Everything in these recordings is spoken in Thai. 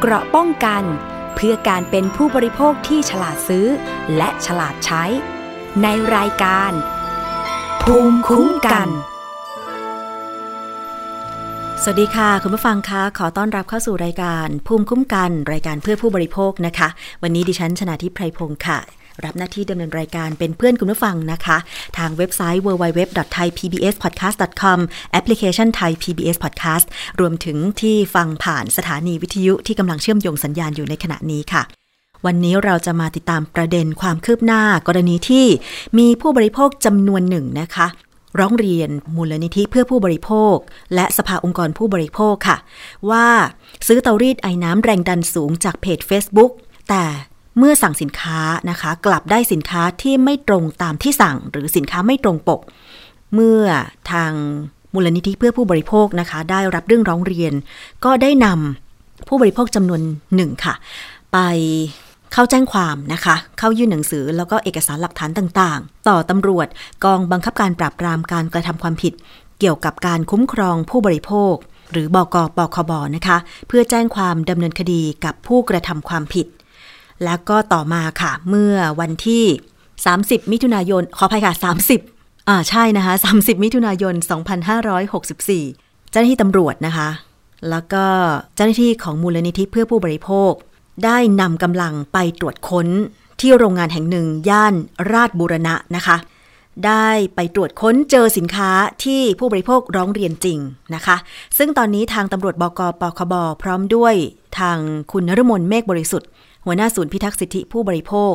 เกราะป้องกัน เพื่อการเป็นผู้บริโภคที่ฉลาดซื้อ และฉลาดใช้ ในรายการ ภูมิคุ้มกัน สวัสดีค่ะ คุณผู้ฟังคะ ขอต้อนรับเข้าสู่รายการ ภูมิคุ้มกัน รายการเพื่อผู้บริโภคนะคะ วันนี้ดิฉันชนะทิพไพรพงศ์ค่ะ รับหน้าที่ดำเนินรายการเป็นเพื่อนคุณผู้ฟังนะคะ ทางเว็บไซต์ www.thaipbspodcast.com แอปพลิเคชัน Thai PBS Podcast รวมถึงที่ฟังผ่านสถานีวิทยุที่กำลังเชื่อมโยงสัญญาณอยู่ในขณะนี้ค่ะวันนี้เราจะมาติดตามประเด็นความคืบหน้ากรณีที่มีผู้บริโภคจำนวนหนึ่งนะคะ ร้องเรียนมูลนิธิเพื่อผู้บริโภค และสภาองค์กรผู้บริโภคค่ะ ว่าซื้อเตารีดไอ้น้ำแรงดันสูงจากเพจ Facebook แต่ เมื่อสั่งสินค้านะคะ กลับได้สินค้าที่ไม่ตรงตามที่สั่ง หรือสินค้าไม่ตรงปก เมื่อทางมูลนิธิเพื่อผู้บริโภคนะคะ ได้รับเรื่องร้องเรียน ก็ได้นำผู้บริโภคจำนวนหนึ่งค่ะ ไปเข้าแจ้งความนะคะ เข้ายื่นหนังสือแล้วก็เอกสารหลักฐานต่างๆ ต่อตำรวจกองบังคับการปราบปรามการกระทำความผิด เกี่ยวกับการคุ้มครองผู้บริโภค หรือบกปคบนะคะ เพื่อแจ้งความดำเนินคดีกับผู้กระทำความผิด แล้วก็ต่อมาค่ะ เมื่อวันที่ 30 มิถุนายน ขออภัยค่ะ 30อ่าใช่นะคะ 30 มิถุนายน 2564 เจ้าหน้าที่ตำรวจนะคะ แล้วก็เจ้าหน้าที่ของมูลนิธิเพื่อผู้บริโภค ได้นำกำลังไปตรวจค้นที่โรงงานแห่งหนึ่งย่านราชบูรณะนะคะ ได้ไปตรวจค้นเจอสินค้าที่ผู้บริโภคร้องเรียนจริงนะคะ ซึ่งตอนนี้ทางตำรวจบกปคบพร้อมด้วยทางคุณนรมนเมฆบริสุทธิ์ หัวหน้าศูนย์พิทักษ์สิทธิผู้บริโภค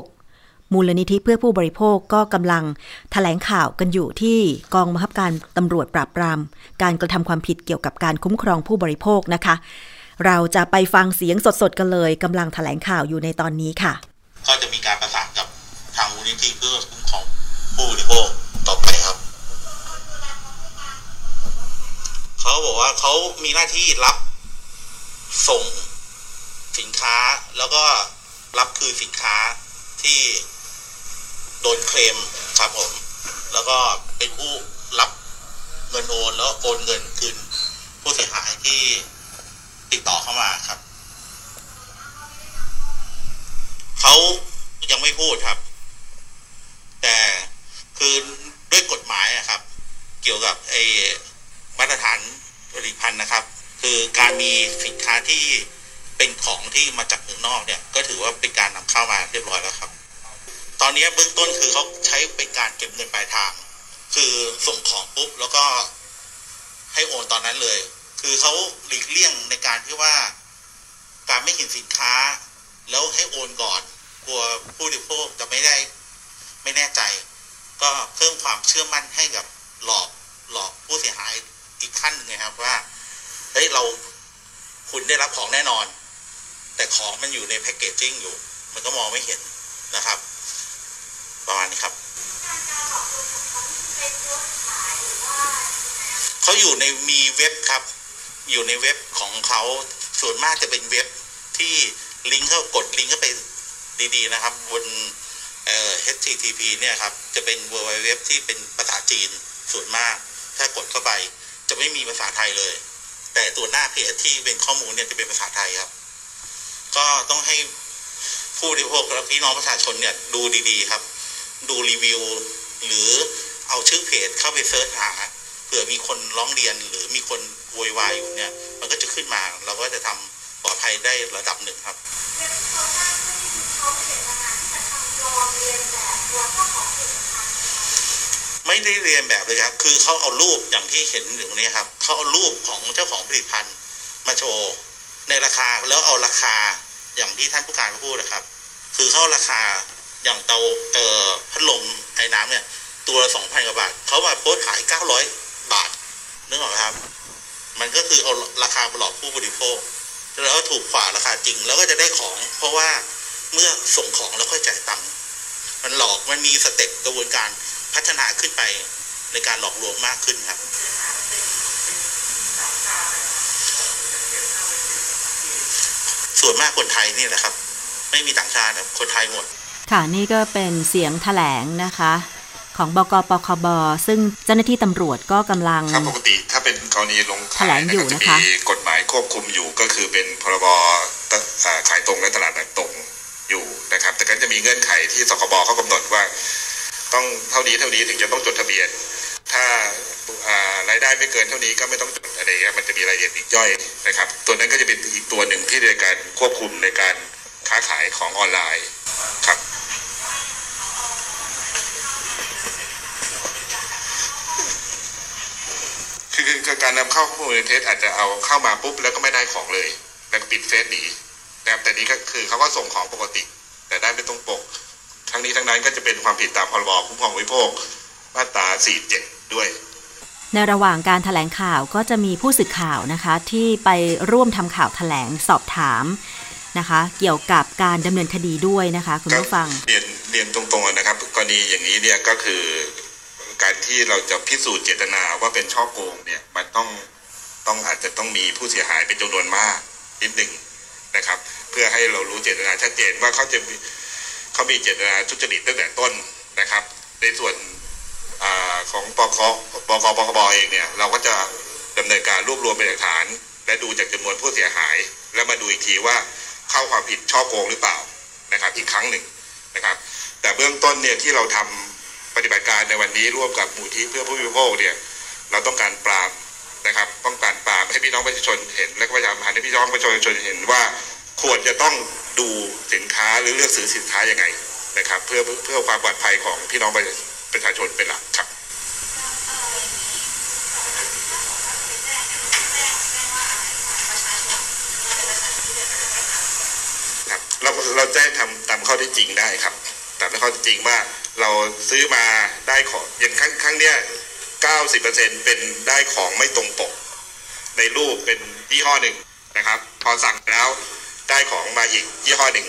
มูลนิธิเพื่อผู้บริโภคก็กำลังถแถลงข่าวกันอยู่ที่กองบังคับการตำรวจปราบปราม การกระทำความผิดเกี่ยวกับการคุ้มครองผู้บริโภคนะคะ เราจะไปฟังเสียงสดๆกันเลยกำลังถแถลงข่าวอยู่ในตอนนี้ค่ะ ก็จะมีการประสานกับทางมูลนิธิเพื่อคุ้มครองผู้บริโภคต่อไปครับเขาบอกว่าเขามีหน้าที่รับส่งสินค้าแล้วก็ รับคืนสินค้าที่โดนเคลมครับผม แล้วก็เป็นผู้รับเงินโอนแล้วโอนเงินคืนผู้เสียหายที่ติดต่อเข้ามาครับ เขายังไม่พูดครับ แต่คือด้วยกฎหมายอะครับ เกี่ยวกับไอ้มาตรฐานผลิตภัณฑ์นะครับ คือการมีสินค้าที่ เป็นของที่มาจากเมืองนอกเนี่ย ก็ถือว่าเป็นการนำเข้ามาเรียบร้อยแล้วครับ ตอนนี้เบื้องต้นคือเขาใช้เป็นการเก็บเงินปลายทาง คือส่งของปุ๊บแล้วก็ให้โอนตอนนั้นเลย คือเขาหลีกเลี่ยงในการที่ว่า การไม่เห็นสินค้า แล้วให้โอนก่อน กลัวผู้บริโภคจะไม่ได้ไม่แน่ใจ ก็เพิ่มความเชื่อมั่นให้กับหลอกหลอกผู้เสียหายอีกขั้นหนึ่งนะครับว่าเฮ้ยเราคุณได้รับของแน่นอน ของมันอยู่ในแพคเกจจิ้งอยู่ มันก็มองไม่เห็นนะครับ ประมาณนี้ครับเขาอยู่ในมีเว็บครับ อยู่ในเว็บของเขาส่วนมากจะเป็นเว็บที่ลิงก์เข้ากดลิงก์เข้าไปดีๆนะครับ บนเอ่อ HTTP เนี่ยครับ จะเป็น w w w ที่เป็นภาษาจีนส่วนมาก ถ้ากดเข้าไปจะไม่มีภาษาไทยเลย แต่ตัวหน้าเพจที่เป็นข้อมูลเนี่ยจะเป็นภาษาไทยครับ ก็ต้องให้ผู้บริโภคและพี่น้องประชาชนเนี่ยดูดีๆครับ ดูรีวิว หรือเอาชื่อเพจเข้าไปเซิร์ชหาเผื่อมีคนร้องเรียนหรือมีคนโวยวายอยู่เนี่ย มันก็จะขึ้นมาเราก็จะทำปลอดภัยได้ระดับหนึ่งครับไม่ได้เรียนแบบเลยครับ คือเขาเอารูปอย่างที่เห็นอยู่ตรงนี้ครับเขาเอารูปของเจ้าของผลิตภัณฑ์มาโชว์ในราคาแล้วเอาราคา อย่างที่ท่านผู้การพูดนะครับ คือเขาราคาอย่างเตาเอ่อพัดลมไอ้น้ำเนี่ย ตัวละสองพันกว่าบาท เขามาโพสขายเก้าร้อยบาทนึกออกไหมครับ มันก็คือเอาราคามาหลอกผู้บริโภคแล้วถูกกว่าราคาจริงแล้วก็จะได้ของ เพราะว่าเมื่อส่งของแล้วค่อยจ่ายตังค์มันหลอกมันมีสเต็ปกระบวนการพัฒนาขึ้นไปในการหลอกลวงมากขึ้นครับ ส่วนมากคนไทยนี่แหละครับ ไม่มีต่างชาติครับคนไทยหมด ค่ะนี่ก็เป็นเสียงแถลงนะคะ ของบกปคบ ซึ่งเจ้าหน้าที่ตำรวจก็กำลังครับปกติถ้าเป็นกรณีลงแถลงอยู่นะคะมีกฎหมายควบคุมอยู่ก็คือเป็นพรบตอ่าขายตรงและตลาดแบบตรงอยู่นะครับ แต่ก็จะมีเงื่อนไขที่สคบเขากำหนดว่า ต้องเท่านี้เท่านี้ถึงจะต้องจดทะเบียน ถ้าารายได้ไม่เกินเท่านี้ก็ไม่ต้องจดอะไรเงี้ยมันจะมีรายละเอียดอีกย่อยนะครับ ตัวนั้นก็จะเป็นอีกตัวหนึ่งที่ในการควบคุมในการค้าขายของออนไลน์ครับคือคือการนำเข้าข้อมูลในเท็จอาจจะเอาเข้ามาปุ๊บแล้วก็ไม่ได้ของเลย แล้วก็ปิดเฟซหนีนะครับแต่นี้ก็คือเขาก็ส่งของปกติ แต่ได้ไม่ตรงปก ทั้งนี้ทั้งนั้นก็จะเป็นความผิดตามพรบคุ้มครองผู้บริโภค มาตรา47 ด้วย ในระหว่างการถแถลงข่าวก็จะมีผู้สื่อข่าวนะคะ ที่ไปร่วมทำข่าวถแถลงสอบถามนะคะ เกี่ยวกับการดำเนินคดีด้วยนะคะ คุณผู้ฟังเรียนเรียนตรงๆนะครับกรณีอย่างนี้เนี่ยก็คือการที่เราจะพิสูจน์เจตนาว่าเป็นช่อโกงเนี่ยมันต้องต้องอาจจะต้องมีผู้เสียหายเป็นจำนวนมากนิดหนึ่งนะครับ เพื่อให้เรารู้เจตนาชัดเจนว่าเขาจะมีเขามีเจตนาทุจริตตั้งแต่ต้นนะครับ ในส่วนอา ของปคบกปคบเองเนี่ยเราก็จะดำเนินการรวบรวมเป็นหลักฐาน และดูจากจำนวนผู้เสียหาย แล้วมาดูอีกทีว่าเข้าความผิดช่อโกงหรือเปล่านะครับอีกครั้งหนึ่งนะครับ แต่เบื้องต้นเนี่ยที่เราทำปฏิบัติการในวันนี้ร่วมกับมูลที่เพื่อผู้บริโภคเนี่ยเราต้องการปราบนะครับต้องการปราบให้พี่น้องประชาชนเห็น และก็ประชาสัมพันให้พี่น้องประชาชนเห็นว่าควรจะต้องดูสินค้าหรือเลือกซื้อสินค้ายังไงนะครับ เพื่อเพื่อความปลอดภัยของพี่น้องประชาชน ประชาชนเป็นหลักครับครับเราเราแจ้งทำตามข้อท็จจริงได้ครับ ตามข้อท็จจริงว่าเราซื้อมาได้ของอย่างครั้งครั้งเนี้ยเก้าสิบเปอร์เซ็นเป็นได้ของไม่ตรงปก ในรูปเป็นยี่ห้อหนึ่งนะครับ พอสั่งแล้วได้ของมาอีกยี่ห้อหนึ่ง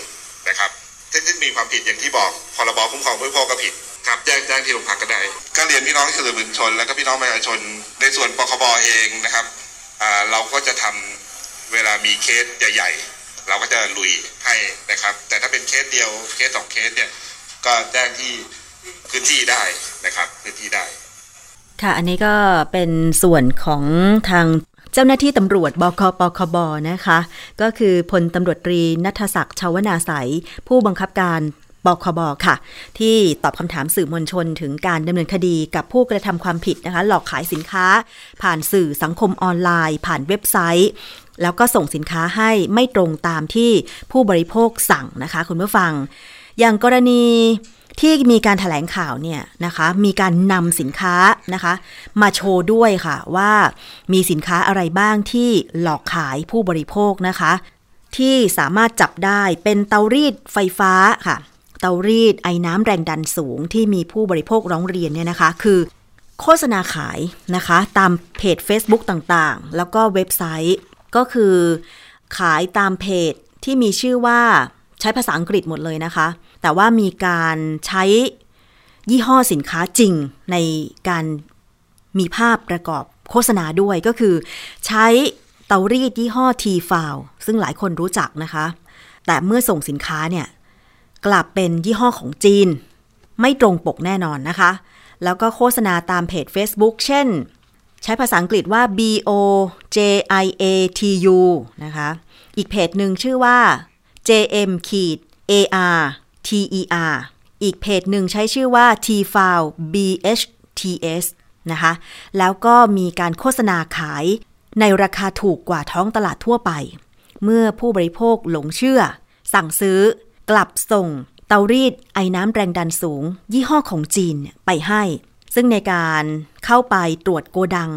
นะครับซึ่งซึ่งมีความผิดอย่างที่บอกพรบคุ้มครองผู้บริโภคก็ผิด ครับแจ้งแจ้งที่โรงพักก็ได้ ก็เรียนพี่น้องสื่อมวลชน แล้วก็พี่น้องประชาชนในส่วนปคบเองนะครับอ่าเราก็จะทำเวลามีเคสใหญ่ ๆ เราก็จะลุยให้นะครับ แต่ถ้าเป็นเคสเดียวเคสสองเคสเนี่ยก็แจ้งที่พื้นที่ได้นะครับพื้นที่ได้ ค่ะอันนี้ก็เป็นส่วนของทางเจ้าหน้าที่ตำรวจบกปคบนะคะ ก็คือพลตำรวจตรีนัทศักดิ์ชาวนาใสยผู้บังคับการ บคบค่ะ ที่ตอบคำถามสื่อมวลชนถึงการดำเนินคดีกับผู้กระทำความผิดนะคะ หลอกขายสินค้า ผ่านสื่อสังคมออนไลน์ ผ่านเว็บไซต์ แล้วก็ส่งสินค้าให้ไม่ตรงตามที่ผู้บริโภคสั่งนะคะ คุณผู้ฟัง อย่างกรณีที่มีการถแถลงข่าวเนี่ยนะคะ มีการนำสินค้านะคะ มาโชว์ด้วยค่ะว่ามีสินค้าอะไรบ้างที่หลอกขายผู้บริโภคนะคะ ที่สามารถจับได้เป็นเตารีดไฟฟ้าค่ะ เตารีดไอ้น้ำแรงดันสูงที่มีผู้บริโภคร้องเรียนเนี่ยนะคะ คือ โฆษณาขายนะคะ ตามเพจ Facebook ต่างๆ แล้วก็เว็บไซต์ก็คือขายตามเพจที่มีชื่อว่าใช้ภาษาอังกฤษหมดเลยนะคะ แต่ว่ามีการใช้ยี่ห้อสินค้าจริงในการมีภาพประกอบโฆษณาด้วยก็คือ ใช้เตารีดยี่ห้อ T f o u l ซึ่งหลายคนรู้จักนะคะ แต่เมื่อส่งสินค้าเนี่ย กลับเป็นยี่ห้อของจีน ไม่ตรงปกแน่นอนนะคะ แล้วก็โฆษณาตามเพจ Facebook เช่น ใช้ภาษาอังกฤษว่า B O J I A T U นะคะ อีกเพจหนึ่งชื่อว่า J M ขีด A R T E R อีกเพจหนึ่งใช้ชื่อว่า T f o u l B H T S นะคะ แล้วก็มีการโฆษณาขายในราคาถูกกว่าท้องตลาดทั่วไป เมื่อผู้บริโภคหลงเชื่อ สั่งซื้อ กลับส่งเตารีดไอ้น้ำแรงดันสูง ยี่ห้อของจีนไปให้ ซึ่งในการเข้าไปตรวจโกดัง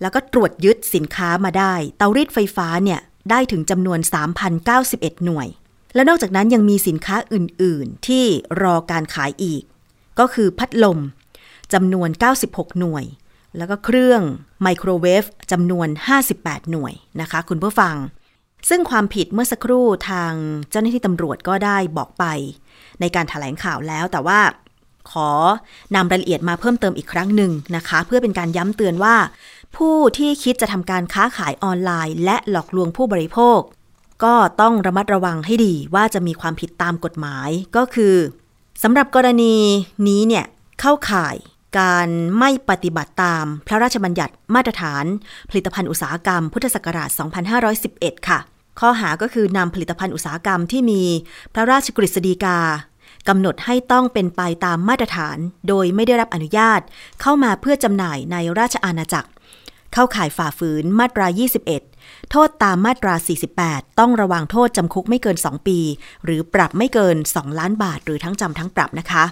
แล้วก็ตรวจยึดสินค้ามาได้ เตารีดไฟฟ้าเนี่ยได้ถึงจำนวน 3,091 หน่วย และนอกจากนั้นยังมีสินค้าอื่น ๆ ที่รอการขายอีก ก็คือพัดลมจำนวน 96 หน่วย แล้วก็เครื่องไมโครเวฟจำนวน 58 หน่วยนะคะ คุณผู้ฟัง ซึ่งความผิดเมื่อสักครู่ทางเจ้าหน้าที่ตำรวจก็ได้บอกไป ในการถแถลงข่าวแล้วแต่ว่าขอนำรายละเอียดมาเพิ่มเติมอีกครั้งหนึ่งนะคะ เพื่อเป็นการย้ำเตือนว่า ผู้ที่คิดจะทำการค้าขายออนไลน์ และหลอกลวงผู้บริโภค ก็ต้องระมัดระวังให้ดีว่าจะมีความผิดตามกฎหมายก็คือสำหรับกรณีนี้เนี่ยเข้าข่ายการไม่ปฏิบัติตามพระราชบัญญัติมาตรฐาน ผลิตภัณฑ์อุตสาหกรรมพุทธศักราช 2511 ค่ะ ข้อหาก็คือนำผลิตภัณฑ์อุตสาหกรรมที่มีพระราชกฤษฎีกากำหนดให้ต้องเป็นไปตามมาตรฐาน โดยไม่ได้รับอนุญาตเข้ามาเพื่อจำหน่ายในราชอาณาจักร เข้าข่ายฝ่าฝืนมาตรา 21 โทษตามมาตรา 48 ต้องระวังโทษจำคุกไม่เกิน 2 ปี หรือปรับไม่เกิน 2 ล้านบาท หรือทั้งจำทั้งปรับนะคะ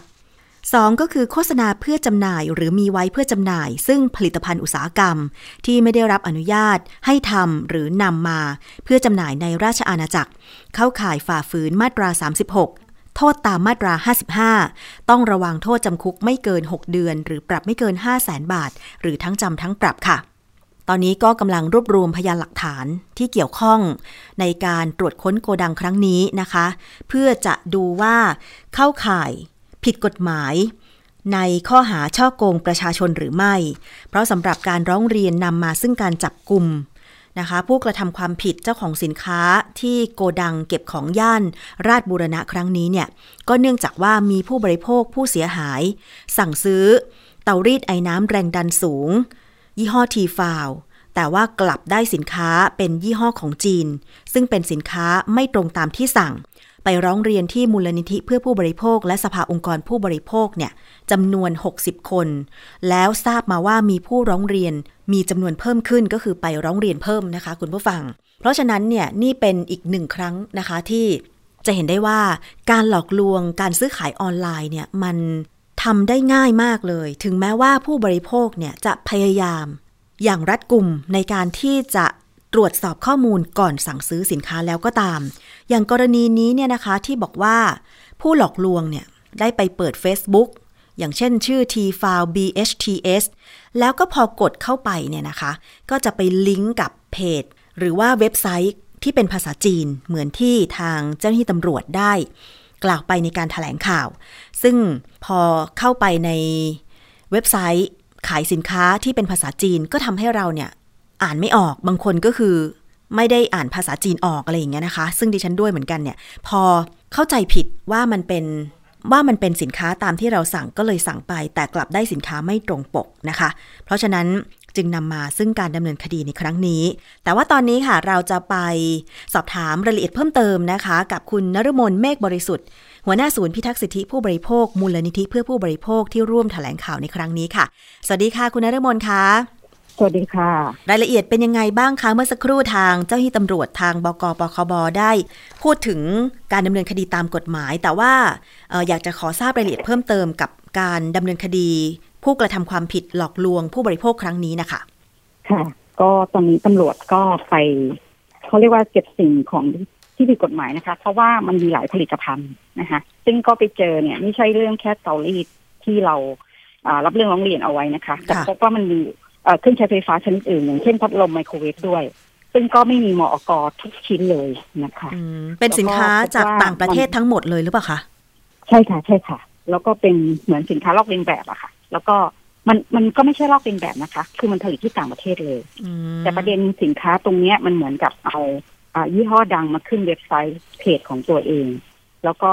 2 ก็คือโฆษณาเพื่อจำหน่ายหรือมีไว้เพื่อจำหน่าย ซึ่งผลิตภัณฑ์อุตสาหกรรม ที่ไม่ได้รับอนุญาตให้ทำหรือนำมา เพื่อจำหน่ายในราชอาณาจักร เข้าข่ายฝ่าฝืนมาตรา 36 โทษตามมาตรา 55 ต้องระวังโทษจำคุกไม่เกิน 6 เดือน หรือปรับไม่เกิน 5 0 0แสนบาท หรือทั้งจำทั้งปรับค่ะตอนนี้ก็กำลังรวบรวมพยานหลักฐานที่เกี่ยวข้องในการตรวจค้นโกดังครั้งนี้นะคะ เพื่อจะดูว่าเข้าข่าย ผิดกฎหมาย ในข้อหาช่อโกงประชาชนหรือไม่ เพราะสำหรับการร้องเรียนนำมาซึ่งการจับกลุ่มนะคะ ผู้กระทำความผิดเจ้าของสินค้าที่โกดังเก็บของย่านราชบูรณะครั้งนี้เนี่ย ก็เนื่องจากว่ามีผู้บริโภคผู้เสียหาย สั่งซื้อ เตารีดไอ้น้ำแรงดันสูง ยี่ห้อทีฟาวแต่ว่ากลับได้สินค้าเป็นยี่ห้อของจีน ซึ่งเป็นสินค้าไม่ตรงตามที่สั่ง ไปร้องเรียนที่มูลนิธิเพื่อผู้บริโภค และสภาองค์กรผู้บริโภคเนี่ยจำนวน 60 คน แล้วทราบมาว่ามีผู้ร้องเรียนมีจำนวนเพิ่มขึ้นก็คือไปร้องเรียนเพิ่มนะคะ คุณผู้ฟัง เพราะฉะนั้นเนี่ยนี่เป็นอีกหนึ่งครั้งนะคะที่จะเห็นได้ว่าการหลอกลวงการซื้อขายออนไลน์เนี่ยมันทำได้ง่ายมากเลย ถึงแม้ว่าผู้บริโภคเนี่ยจะพยายาม อย่างรัดกุมในการที่จะตรวจสอบข้อมูลก่อนสั่งซื้อสินค้าแล้วก็ตาม อย่างกรณีนี้เนี่ยนะคะที่บอกว่าผู้หลอกลวงเนี่ยได้ไปเปิด Facebook อย่างเช่นชื่อ T-File BHTS แล้วก็พอกดเข้าไปเนี่ยนะคะ ก็จะไปลิงก์กับเพจ หรือว่าเว็บไซต์ที่เป็นภาษาจีนเหมือนที่ทางเจ้าหน้าที่ตำรวจได้ กล่าวไปในการถแถลงข่าว ซึ่งพอเข้าไปในเว็บไซต์ขายสินค้าที่เป็นภาษาจีนก็ทำให้เราเนี่ยอ่านไม่ออกบางคนก็คือ ไม่ได้อ่านภาษาจีนออกอะไรอย่างเงี้ยนะคะ ซึ่งดิฉันด้วยเหมือนกันเนี่ย พอเข้าใจผิดว่ามันเป็นว่ามันเป็นสินค้าตามที่เราสั่งก็เลยสั่งไป แต่กลับได้สินค้าไม่ตรงปกนะคะ เพราะฉะนั้นจึงนำมาซึ่งการดำเนินคดีในครั้งนี้ แต่ว่าตอนนี้ค่ะเราจะไปสอบถามรายละเอียดเพิ่มเติมนะคะ กับคุณนฤมลเมฆบริสุทธิ์ หัวหน้าศูนย์พิทักษ์สิทธิผู้บริโภค มูลนิธิเพื่อผู้บริโภคที่ร่วมแถลงข่าวในครั้งนี้ค่ะ สวัสดีค่ะ คุณนฤมลคะ สวัสดีค่ะ รายละเอียดเป็นยังไงบ้างคะ เมื่อสักครู่ทางเจ้าหน้าที่ตำรวจทางบกปคบได้ พูดถึงการดำเนินคดีตามกฎหมาย แต่ว่าอออยากจะขอทราบรายละเอียดเพิ่มเติมกับการดำเนินคดี ผู้กระทำความผิดหลอกลวงผู้บริโภคครั้งนี้นะคะค่ะ ก็ตอนนี้ตำรวจก็ไปเขาเรียกว่าเก็บสิ่งของที่ผิดกฎหมายนะคะ เพราะว่ามันมีหลายผลิตภัณฑ์นะคะ ซึ่งก็ไปเจอเนี่ยไม่ใช่เรื่องแค่เตารีดที่เราอ่ารับเรื่องร้องเรียนเอาไว้นะคะแต่พบว่ามันมี เอ่อเครื่องใช้ไฟฟ้าชนิดอื่นอย่างเช่นพัดลมไมโครเวฟด้วย ซึ่งก็ไม่มีมอกทุกชิ้นเลยนะคะอืมเป็นสินค้าจากต่างประเทศทั้งหมดเลยหรือเปล่าคะใช่ค่ะใช่ค่ะ แล้วก็เป็นเหมือนสินค้าลอกเลียนแบบอะค่ะ แล้วก็มันมันก็ไม่ใช่ลอกเลียนแบบนะคะ คือมันผลิตที่ต่างประเทศเลยอืมแต่ประเด็นสินค้าตรงเนี้ยมันเหมือนกับเอาอ่ายี่ห้อดังมาขึ้นเว็บไซต์เพจของตัวเอง แล้วก็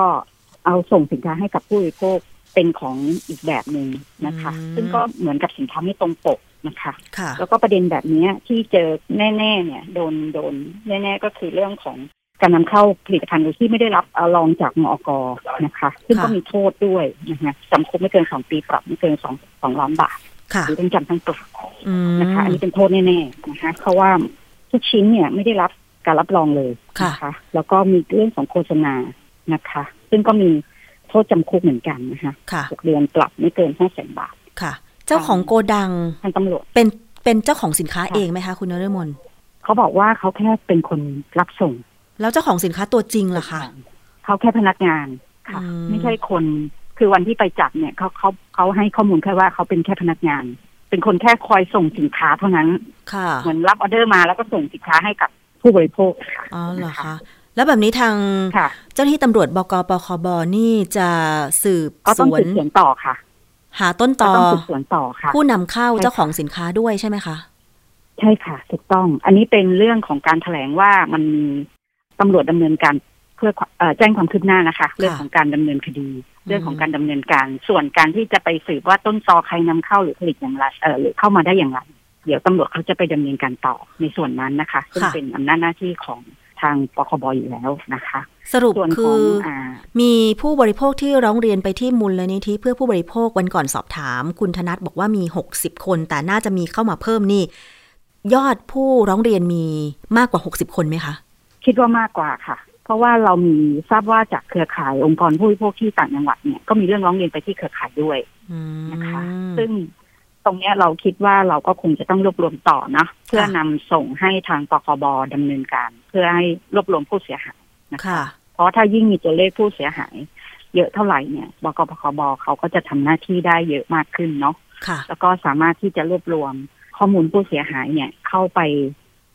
เอาส่งสินค้าให้กับผู้บริโภคเป็นของอีกแบบหนึ่งนะคะ ซึ่งก็เหมือนกับสินค้าไม่ตรงปก นะคะค่ะแล้วก็ประเด็นแบบเนี้ยที่เจอแน่ๆเนี่ยโดนโดนแน่ๆก็คือเรื่องของการนำเข้าผลิตภัณฑ์โดยที่ไม่ได้รับอลองจากมอกนะคะ ซึ่งก็ค่ะมีโทษด้วยนะคะจำคุกไม่เกินสองปีปรับไม่เกินสองสองล้านบาทค่ะหรือทั้งจำทั้งปรับอืมนะคะ อันนี้เป็นโทษแน่ๆนะคะเพราะว่าทุกชิ้นเนี่ยไม่ได้รับการรับรองเลยค่ะนะคะ แล้วก็มีเรื่องของโฆษณานะคะ ซึ่งก็มีโทษจำคุกเหมือนกันนะคะค่ะหกเดือนปรับไม่เกินห้าแสนบาทค่ะ เจ้าของโกดังทางตำรวจเป็นเป็นเจ้าของสินค้าค่ะเองไหมคะ คุณนฤมลเขาบอกว่าเขาแค่เป็นคนรับส่ง แล้วเจ้าของสินค้าตัวจริงล่ะคะเขาแค่พนักงานค่ะอืมไม่ใช่คนคือวันที่ไปจับเนี่ยเขาเขาเขาให้ข้อมูลแค่ว่าเขาเป็นแค่พนักงาน เป็นคนแค่คอยส่งสินค้าเท่านั้นค่ะเหมือนรับออเดอร์มาแล้วก็ส่งสินค้าให้กับผู้บริโภคค่ะอ๋อเหรอคะแล้วแบบนี้ทางค่ะเจ้าหน้าที่ตำรวจบกปคบนี่จะสืบก็สต้องวนสืบสวนต่อค่ะ หาต้นตก็อต้องสืบสวนต่อค่ะ ผู้นำเข้าใช่ค่ะเจ้าของสินค้าด้วยใช่ไหมคะ ใช่ค่ะ ถูกต้อง อันนี้เป็นเรื่องของการแถลงว่ามันมีตำรวจดำเนินการเพื่อเอ่อแจ้งความคืบหน้านะคะ เรื่องของการดำเนินคดี เรื่องของการดำเนินการ ส่วนการที่จะไปสืบว่าต้นตอใครนำเข้าหรือผลิตอย่างไรเออหรือเข้ามาได้อย่างไรเดี๋ยวตำรวจเขาจะไปดำเนินการต่อในส่วนนั้นนะคะซึ่งค่ะเป็นอำนาจหน้าที่ของ ทางปคบอยู่แล้วนะคะ สรุปส่วนคืของออ่ามีผู้บริโภคที่ร้องเรียนไปที่มูลนิธิเพื่อผู้บริโภควันก่อนสอบถาม คุณธนัทบอกว่ามี 60 คน แต่น่าจะมีเข้ามาเพิ่มนี่ ยอดผู้ร้องเรียนมีมากกว่า 60 คนไหมคะ คิดว่ามากกว่าค่ะ เพราะว่าเรามีทราบว่าจากเครือข่ายองค์กรผู้บริโภคที่ต่างจังหวัดเนี่ยก็มีเรื่องร้องเรียนไปที่เครือข่ายด้วยอืมนะคะ ซึ่ง ตรงเนี้ยเราคิดว่าเราก็คงจะต้องรวบรวมต่อนะเพื่อนำส่งให้ทางปคบดำเนินการ เพื่อให้รวบรวมผู้เสียหายนะคะค่ะเพราะถ้ายิ่งมีตัวเลขผู้เสียหาย เยอะเท่าไหร่เนี่ยบกปคบเขาก็จะทำหน้าที่ได้เยอะมากขึ้นเนาะค่ะแล้วก็สามารถที่จะรวบรวมข้อมูลผู้เสียหายเนี่ยเข้าไป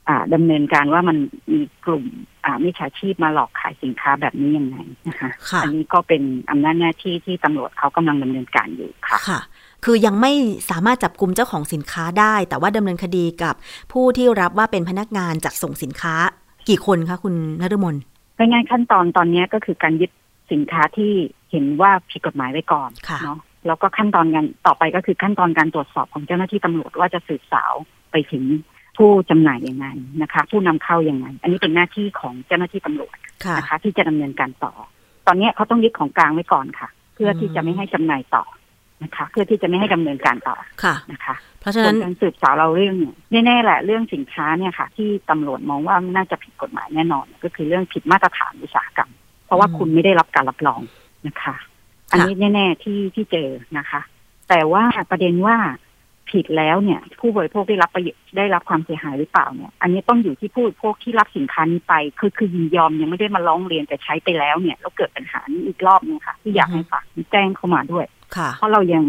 อ่าดำเนินการว่ามันมีกลุ่มอ่ามิจฉาชีพมาหลอกขายสินค้าแบบนี้ยังไงนะคะค่ะอันี้ก็เป็นอำนาจหน้าที่ที่ตำรวจเขากำลังดำเนินการอยู่ค่ะ ค่ะคือยังไม่สามารถจับกลุ่มเจ้าของสินค้าได้ แต่ว่าดำเนินคดีกับผู้ที่รับว่าเป็นพนักงานจัดส่งสินค้า กี่คนคะคุณนฤมลง่ายๆขั้นตอนตอนเนี้ยก็คือการยึดสินค้าที่เห็นว่าผิดกฎหมายไว้ก่อนค่ะเนาะแล้วก็ขั้นตอนการต่อไปก็คือขั้นตอนการตรวจสอบของเจ้าหน้าที่ตำรวจว่าจะสืบสาวไปถึงผู้จำหน่ายยังไงนะคะ ผู้นำเข้ายังไง อันนี้เป็นหน้าที่ของเจ้าหน้าที่ตำรวจค่ะนะคะ ที่จะดำเนินการต่อ ตอนเนี้ยเขาต้องยึดของกลางไว้ก่อนค่ะ เพื่อที่จะไม่ให้จำหน่ายต่อ นะคะ เพื่อที่จะไม่ให้ดำเนินการต่อค่ะนะคะ เพราะฉะส่วนั้นนการสืบสาวเราเรื่องเนี่ยแน่ๆแหละเรื่องสินค้าเนี่ยค่ะ ที่ตำรวจมองว่าน่าจะผิดกฎหมายแน่นอน ก็คือเรื่องผิดมาตรฐานอุตสาหกรรม เพราะว่าอืมคุณไม่ได้รับการรับรองนะคะ อันนี้แน่ ๆที่ที่เจอนะคะ แต่ว่าประเด็นว่า ผิดแล้วเนี่ย ผู้บริโภคได้รับประโยชน์ได้รับความเสียหายหรือเปล่าเนี่ย อันนี้ต้องอยู่ที่ผู้บริโภคที่รับสินค้านี้ไป คือคือยินยอมยังไม่ได้มาร้องเรียนแต่ใช้ไปแล้วเนี่ยแล้วเกิดปัญหานี้อีกรอบนึงค่ะ ที่อยากให้ฝากแจ้งเข้ามาด้วยค่ะเพราะเรายัง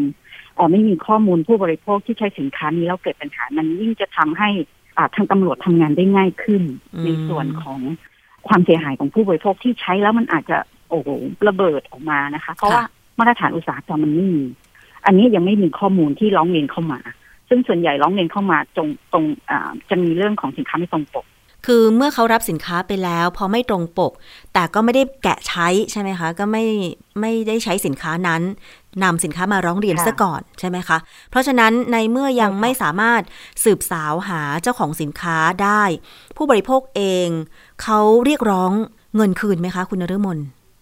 เอ่อไม่มีข้อมูลผู้บริโภคที่ใช้สินค้านี้แล้วเกิดปัญหามันยิ่งจะทำให้อ่าทางตำรวจทำงานได้ง่ายขึ้นอืมในส่วนของความเสียหายของผู้บริโภคที่ใช้แล้วมันอาจจะโอ้โหระเบิดออกมานะคะ เพราะว่ามาตรฐานอุตสาหกรรมมันไม่มีอันนี้ยังไม่มีข้อมูลที่ร้องเรียนเข้ามา ซึ่งส่วนใหญ่ร้องเรียนเข้ามาตรงตรงอ่าจะมีเรื่องของสินค้าไม่ตรงปก คือเมื่อเขารับสินค้าไปแล้ว พอไม่ตรงปก แต่ก็ไม่ได้แกะใช้ใช่ไหมคะ ก็ไม่ไม่ได้ใช้สินค้านั้นนำสินค้ามาร้องเรียนค่ะซะก่อนใช่ไหมคะ เพราะฉะนั้นในเมื่อยังใช่ค่ะไม่สามารถสืบสาวหาเจ้าของสินค้าได้ ผู้บริโภคเอง เขาเรียกร้องเงินคืนไหมคะ คุณนฤมล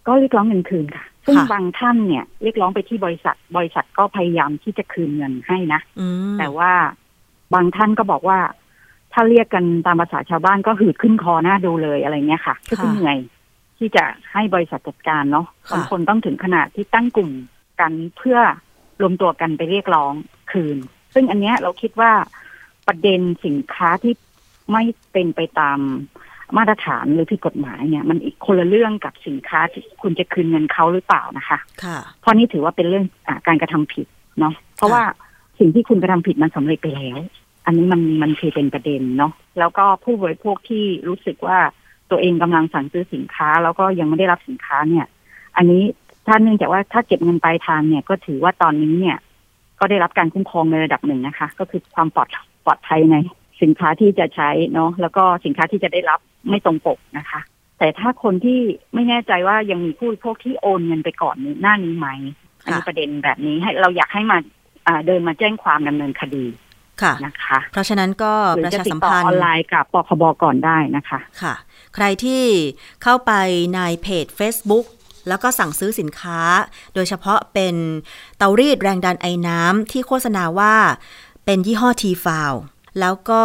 ก็เรียกร้องเงินคืนค่ะ ซึ่งค่ะบางท่านเนี่ยเรียกร้องไปที่บริษัท บริษัทก็พยายามที่จะคืนเงินให้นะอืมแต่ว่าบางท่านก็บอกว่า ถ้าเรียกกันตามภาษาชาวบ้านก็หืดขึ้นคอหน้าดูเลยอะไรเงี้ยค่ะก็คือเหนื่อยที่จะให้บริษัทจัดการเนาะค่ะบางคนต้องถึงขนาดที่ตั้งกลุ่มกันเพื่อรวมตัวกันไปเรียกร้องคืน ซึ่งอันเนี้ยเราคิดว่าประเด็นสินค้าที่ไม่เป็นไปตาม มาตรฐานหรือผิดกฎหมายเนี่ย มันอีกคนละเรื่องกับสินค้าที่คุณจะคืนเงินเขาหรือเปล่านะคะ ค่ะเพราะนี่ถือว่าเป็นเรื่องอาการกระทำผิดเนาะเพราะว่าสิ่งที่คุณกระทำผิดมันสำเร็จไปแล้ว อันนี้มันมันคือเป็นประเด็นเนาะแล้วก็ผู้บริโภคที่รู้สึกว่าตัวเองกำลังสั่งซื้อสินค้า แล้วก็ยังไม่ได้รับสินค้าเนี่ย อันนี้ถ้าเนื่องจากว่าถ้าเก็บเงินปลายทางเนี่ยก็ถือว่าตอนนี้เนี่ย ก็ได้รับการคุ้มครองในระดับหนึ่งนะคะ ก็คือความปลอดปลอดภัยในสินค้าที่จะใช้เนาะแล้วก็สินค้าที่จะได้รับ ไม่ตรงปกนะคะ แต่ถ้าคนที่ไม่แน่ใจว่ายังมีผู้บริโภคที่โอนเงินไปก่อนหน้านี้ไหมอันนี้ประเด็นแบบนี้ให้เราอยากให้มาอ่าเดินมาแจ้งความดำเนินคดีค่ะนะคะ เพราะฉะนั้นก็หรืประจะชาติสัดมต่อพันออนธ์ไลน์กับปคบก่อนได้นะคะค่ะ ใครที่เข้าไปในเพจ Facebook แล้วก็สั่งซื้อสินค้า โดยเฉพาะเป็นเตารีดแรงดันไอ้น้ำที่โฆษณาว่าเป็นยี่ห้อทีฟาว แล้วก็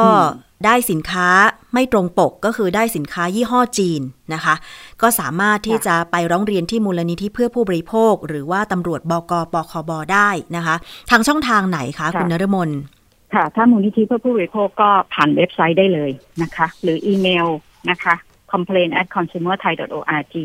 ได้สินค้าไม่ตรงปกก็คือได้สินค้ายี่ห้อจีนนะคะ ก็สามารถที่จะไปร้องเรียนที่มูลนิธิเพื่อผู้บริโภค หรือว่าตำรวจบกปคบได้นะคะ ทางช่องทางไหนคะคุณนรมนค่ะ ถ้ามูลนิธิเพื่อผู้บริโภคก็ผ่านเว็บไซต์ได้เลยนะคะ หรืออีเมลนะคะ complain at consumer thai org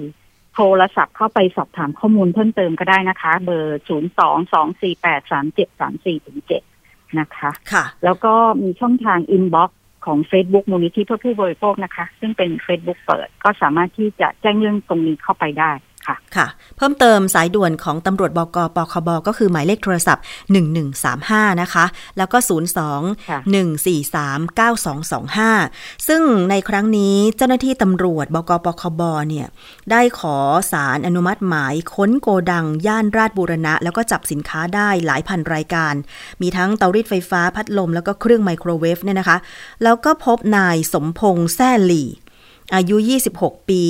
โทรศัพท์เข้าไปสอบถามข้อมูลเพิ่มเติมก็ได้นะคะ เบอร์ 0 2 2 4 8 3 7 3 4 7 นะคะค่ะ แล้วก็มีช่องทาง inbox ของ Facebook มูลนิธิเพื่อผู้บริโภคนะคะ ซึ่งเป็น Facebook เปิดก็สามารถที่จะแจ้งเรื่องตรงนี้เข้าไปได้ ค่ะ ค่ะ เพิ่มเติมสายด่วนของตำรวจบกปคบก็คือหมายเลขโทรศัพท์ 1135 นะคะ แล้วก็ค่ะ02 143 9225 ซึ่งในครั้งนี้เจ้าหน้าที่ตำรวจบกปคบเนี่ย ได้ขอศาลอนุมัติหมายค้นโกดัง ย่านราชบูรณะ แล้วก็จับสินค้าได้หลายพันรายการ มีทั้งเตารีดไฟฟ้าพัดลม แล้วก็เครื่องไมโครเวฟเนี่ยนะคะ แล้วก็พบนายสมพงษ์แซ่หลี่ อายุ 26 ปี